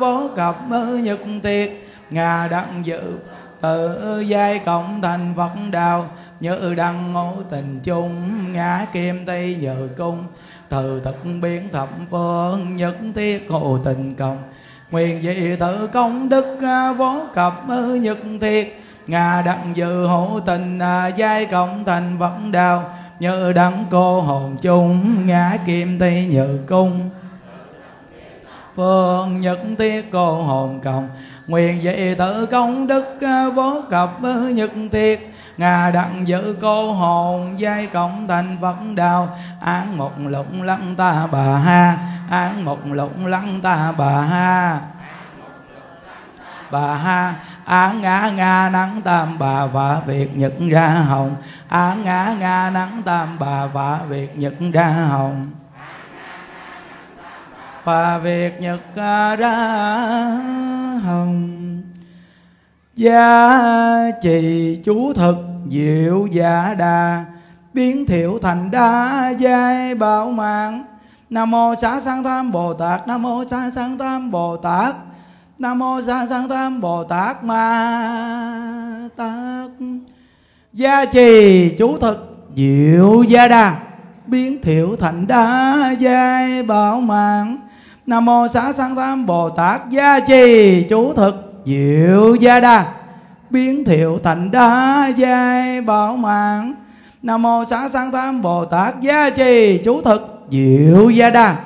vô cập nhất tiết ngà đặng dự tự giai cộng thành phật đạo như đăng ngộ tình chung, ngã kim tây nhờ cung. Từ thực biến thập phương, nhất thiết hộ tình cộng. Nguyện dị tự công đức à, vô cập à, nhất thiết. Ngà đặng dự hộ tình à, giai cộng thành phật đạo như đặng cô hồn chung, ngã kim tây nhờ cung. Phương nhất thiết cô hồn cộng nguyện vậy tự công đức à, vô cập à, nhất thiết. Ngà đặng giữ cô hồn, giai cộng thành phật đạo án một lụng lăng ta bà ha, án một lụng lăng ta bà ha. Bà ha án ngã ngã nắng tam bà và việc nhật ra hồng. Án ngã ngã nắng tam bà và việc nhật ra hồng. Và việc nhật à, ra hồng. Gia trì chú thực, diệu giả đà biến thiệu thành đa, giai bảo mạng. Nam mô xá sanh tam bồ tát, nam mô xá sanh tam bồ tát, nam mô xá sanh tam bồ tát ma tát. Gia trì chú thực, diệu gia đà biến thiệu thành đa, giai bảo mạng nam mô xá sanh tam bồ tát gia trì. Chú thực diệu gia đa. Biến thiệu thành đa giai bảo mạng. Nam mô xá sanh tam bồ tát gia trì. Chú thực diệu gia đa.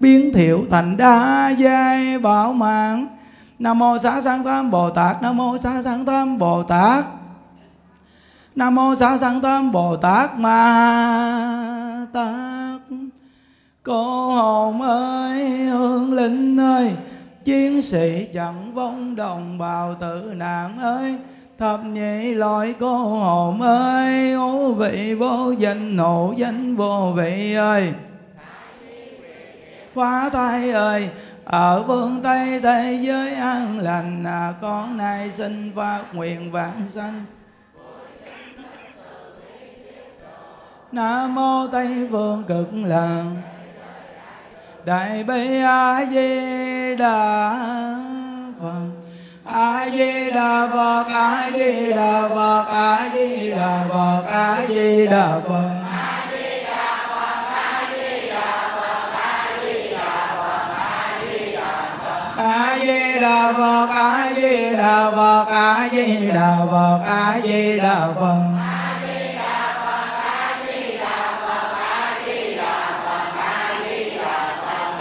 Biến thiệu thành đa giai bảo mạng. Nam mô xá sanh tam bồ tát. Nam mô xá sanh tam bồ tát. Nam mô xá sanh tam bồ tát ma tát cô hồn ơi hương linh ơi chiến sĩ chẳng vong đồng bào tử nạn ơi. Thập nhị loại cô hồn ơi ô vị vô danh nộ danh vô vị ơi. Phá thai ơi ở phương tây thế giới an lành à, con nay xin phát nguyện vạn sanh. Nam mô tây phương cực lạc đại bi a di đà phật. A di đà phật a di đà phật a di đà phật a di đà phật. A di đà phật a di đà phật a di đà phật a di đà phật.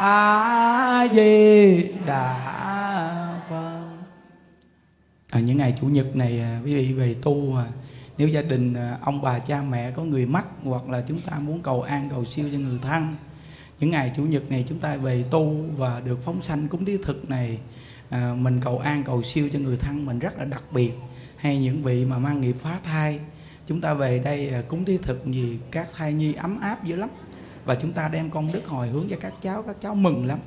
a di đà phật. À, những ngày chủ nhật này à, quý vị về tu mà nếu gia đình à, ông bà cha mẹ có người mắc hoặc là chúng ta muốn cầu an cầu siêu cho người thân những ngày chủ nhật này chúng ta về tu và được phóng sanh cúng thí thực này à, mình cầu an cầu siêu cho người thân mình rất là đặc biệt. Hay những vị mà mang nghiệp phá thai chúng ta về đây à, cúng thí thực gì các thai nhi ấm áp dữ lắm và chúng ta đem công đức hồi hướng cho các cháu các cháu mừng lắm.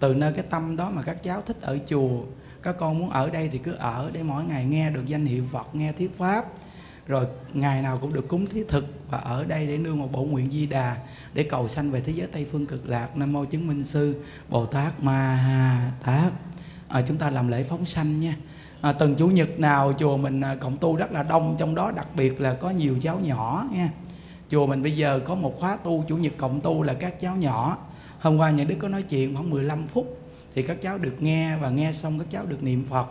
Từ nơi cái tâm đó mà các cháu thích ở chùa các con muốn ở đây thì cứ ở để mỗi ngày nghe được danh hiệu Phật nghe thuyết pháp. Rồi ngày nào cũng được cúng thí thực và ở đây để nương một bộ nguyện di đà để cầu sanh về thế giới tây phương cực lạc. Nam mô chứng minh sư bồ tát ma ha tát. À, chúng ta làm lễ phóng sanh nha. À, từng chủ nhật nào chùa mình à, cộng tu rất là đông trong đó đặc biệt là có nhiều cháu nhỏ nha chùa mình bây giờ có một khóa tu, chủ nhật cộng tu là các cháu nhỏ. Hôm qua nhà đức có nói chuyện khoảng 15 phút, thì các cháu được nghe và nghe xong các cháu được niệm phật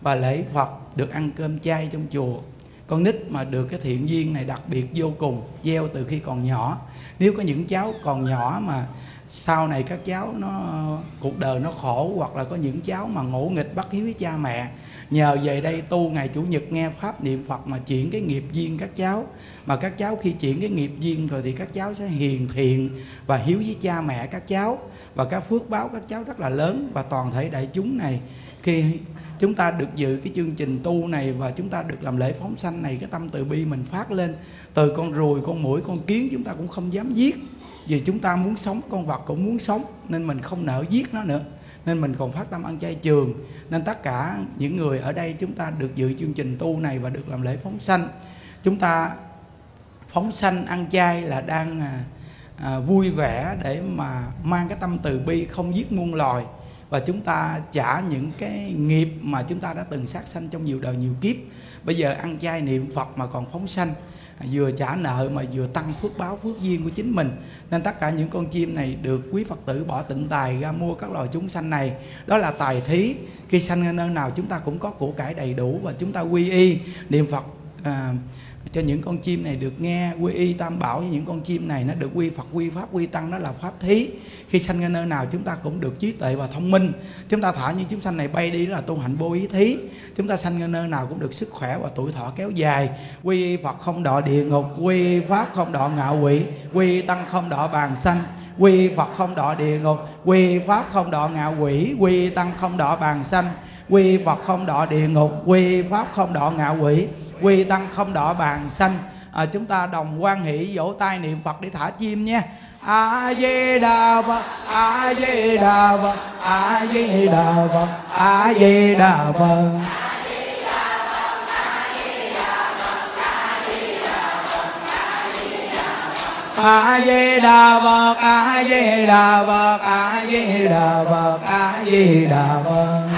và lễ phật, được ăn cơm chay trong chùa. Con nít mà được cái thiện duyên này đặc biệt vô cùng, gieo từ khi còn nhỏ. Nếu có những cháu còn nhỏ mà sau này các cháu nó, cuộc đời nó khổ hoặc là có những cháu mà ngỗ nghịch bắt hiếu với cha mẹ nhờ về đây tu ngày chủ nhật nghe pháp niệm phật mà chuyển cái nghiệp duyên các cháu. Mà các cháu khi chuyển cái nghiệp duyên rồi thì các cháu sẽ hiền thiện và hiếu với cha mẹ các cháu. Và các phước báo các cháu rất là lớn và toàn thể đại chúng này. Khi chúng ta được dự cái chương trình tu này và chúng ta được làm lễ phóng sanh này, cái tâm từ bi mình phát lên. Từ con ruồi, con mũi con kiến chúng ta cũng không dám giết. Vì chúng ta muốn sống, con vật cũng muốn sống, nên mình không nỡ giết nó nữa nên mình còn phát tâm ăn chay trường. Nên tất cả những người ở đây chúng ta được dự chương trình tu này và được làm lễ phóng sanh. Chúng ta phóng sanh ăn chay là đang à, à, vui vẻ để mà mang cái tâm từ bi không giết muôn loài. Và chúng ta trả những cái nghiệp mà chúng ta đã từng sát sanh trong nhiều đời nhiều kiếp. Bây giờ ăn chay niệm phật mà còn phóng sanh vừa trả nợ mà vừa tăng phước báo phước duyên của chính mình. Nên tất cả những con chim này được quý phật tử bỏ tịnh tài ra mua các loài chúng sanh này. Đó là tài thí. Khi sanh nơi nào chúng ta cũng có của cải đầy đủ và chúng ta quy y. Niệm phật à, cho những con chim này được nghe quy y tam bảo những con chim này nó được quy phật, quy pháp, quy tăng đó là pháp thí. Khi sanh ra nơi nào chúng ta cũng được trí tuệ và thông minh. Chúng ta thả những chúng sanh này bay đi đó là tu hành vô ý thí. Chúng ta sanh ra nơi nào cũng được sức khỏe và tuổi thọ kéo dài. Quy y phật không đọa địa ngục, quy y pháp không đọa ngạo quỷ, quy y tăng không đọa bàn sanh, quy phật không đọa địa ngục, quy pháp không đọa ngạo quỷ, quy tăng không đọa bàn sanh quy phật không đọa địa ngục quy pháp không đọa ngạo quỷ quy tăng không đọa bàn sanh. À, chúng ta đồng quan hỷ vỗ tay niệm phật để thả chim nha. A di đà phật a di đà phật a di đà phật a di đà phật a di đà phật a di đà phật a di đà phật a di đà phật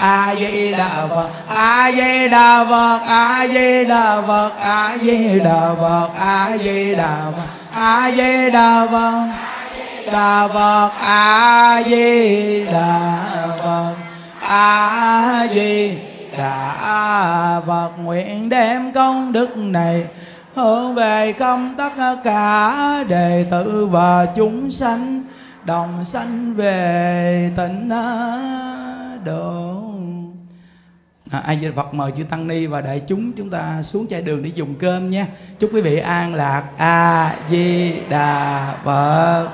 a di đà phật a di đà phật a di đà phật a di đà phật a di đà phật a di đà phật đà phật a di đà phật a di đà phật nguyện đem công đức này hướng về công tất cả đệ tử và chúng sanh, đồng sanh về tịnh độ à, ai di phật mời chư tăng ni và đại chúng chúng ta xuống chai đường để dùng cơm nha. Chúc quý vị an lạc. A di đà phật.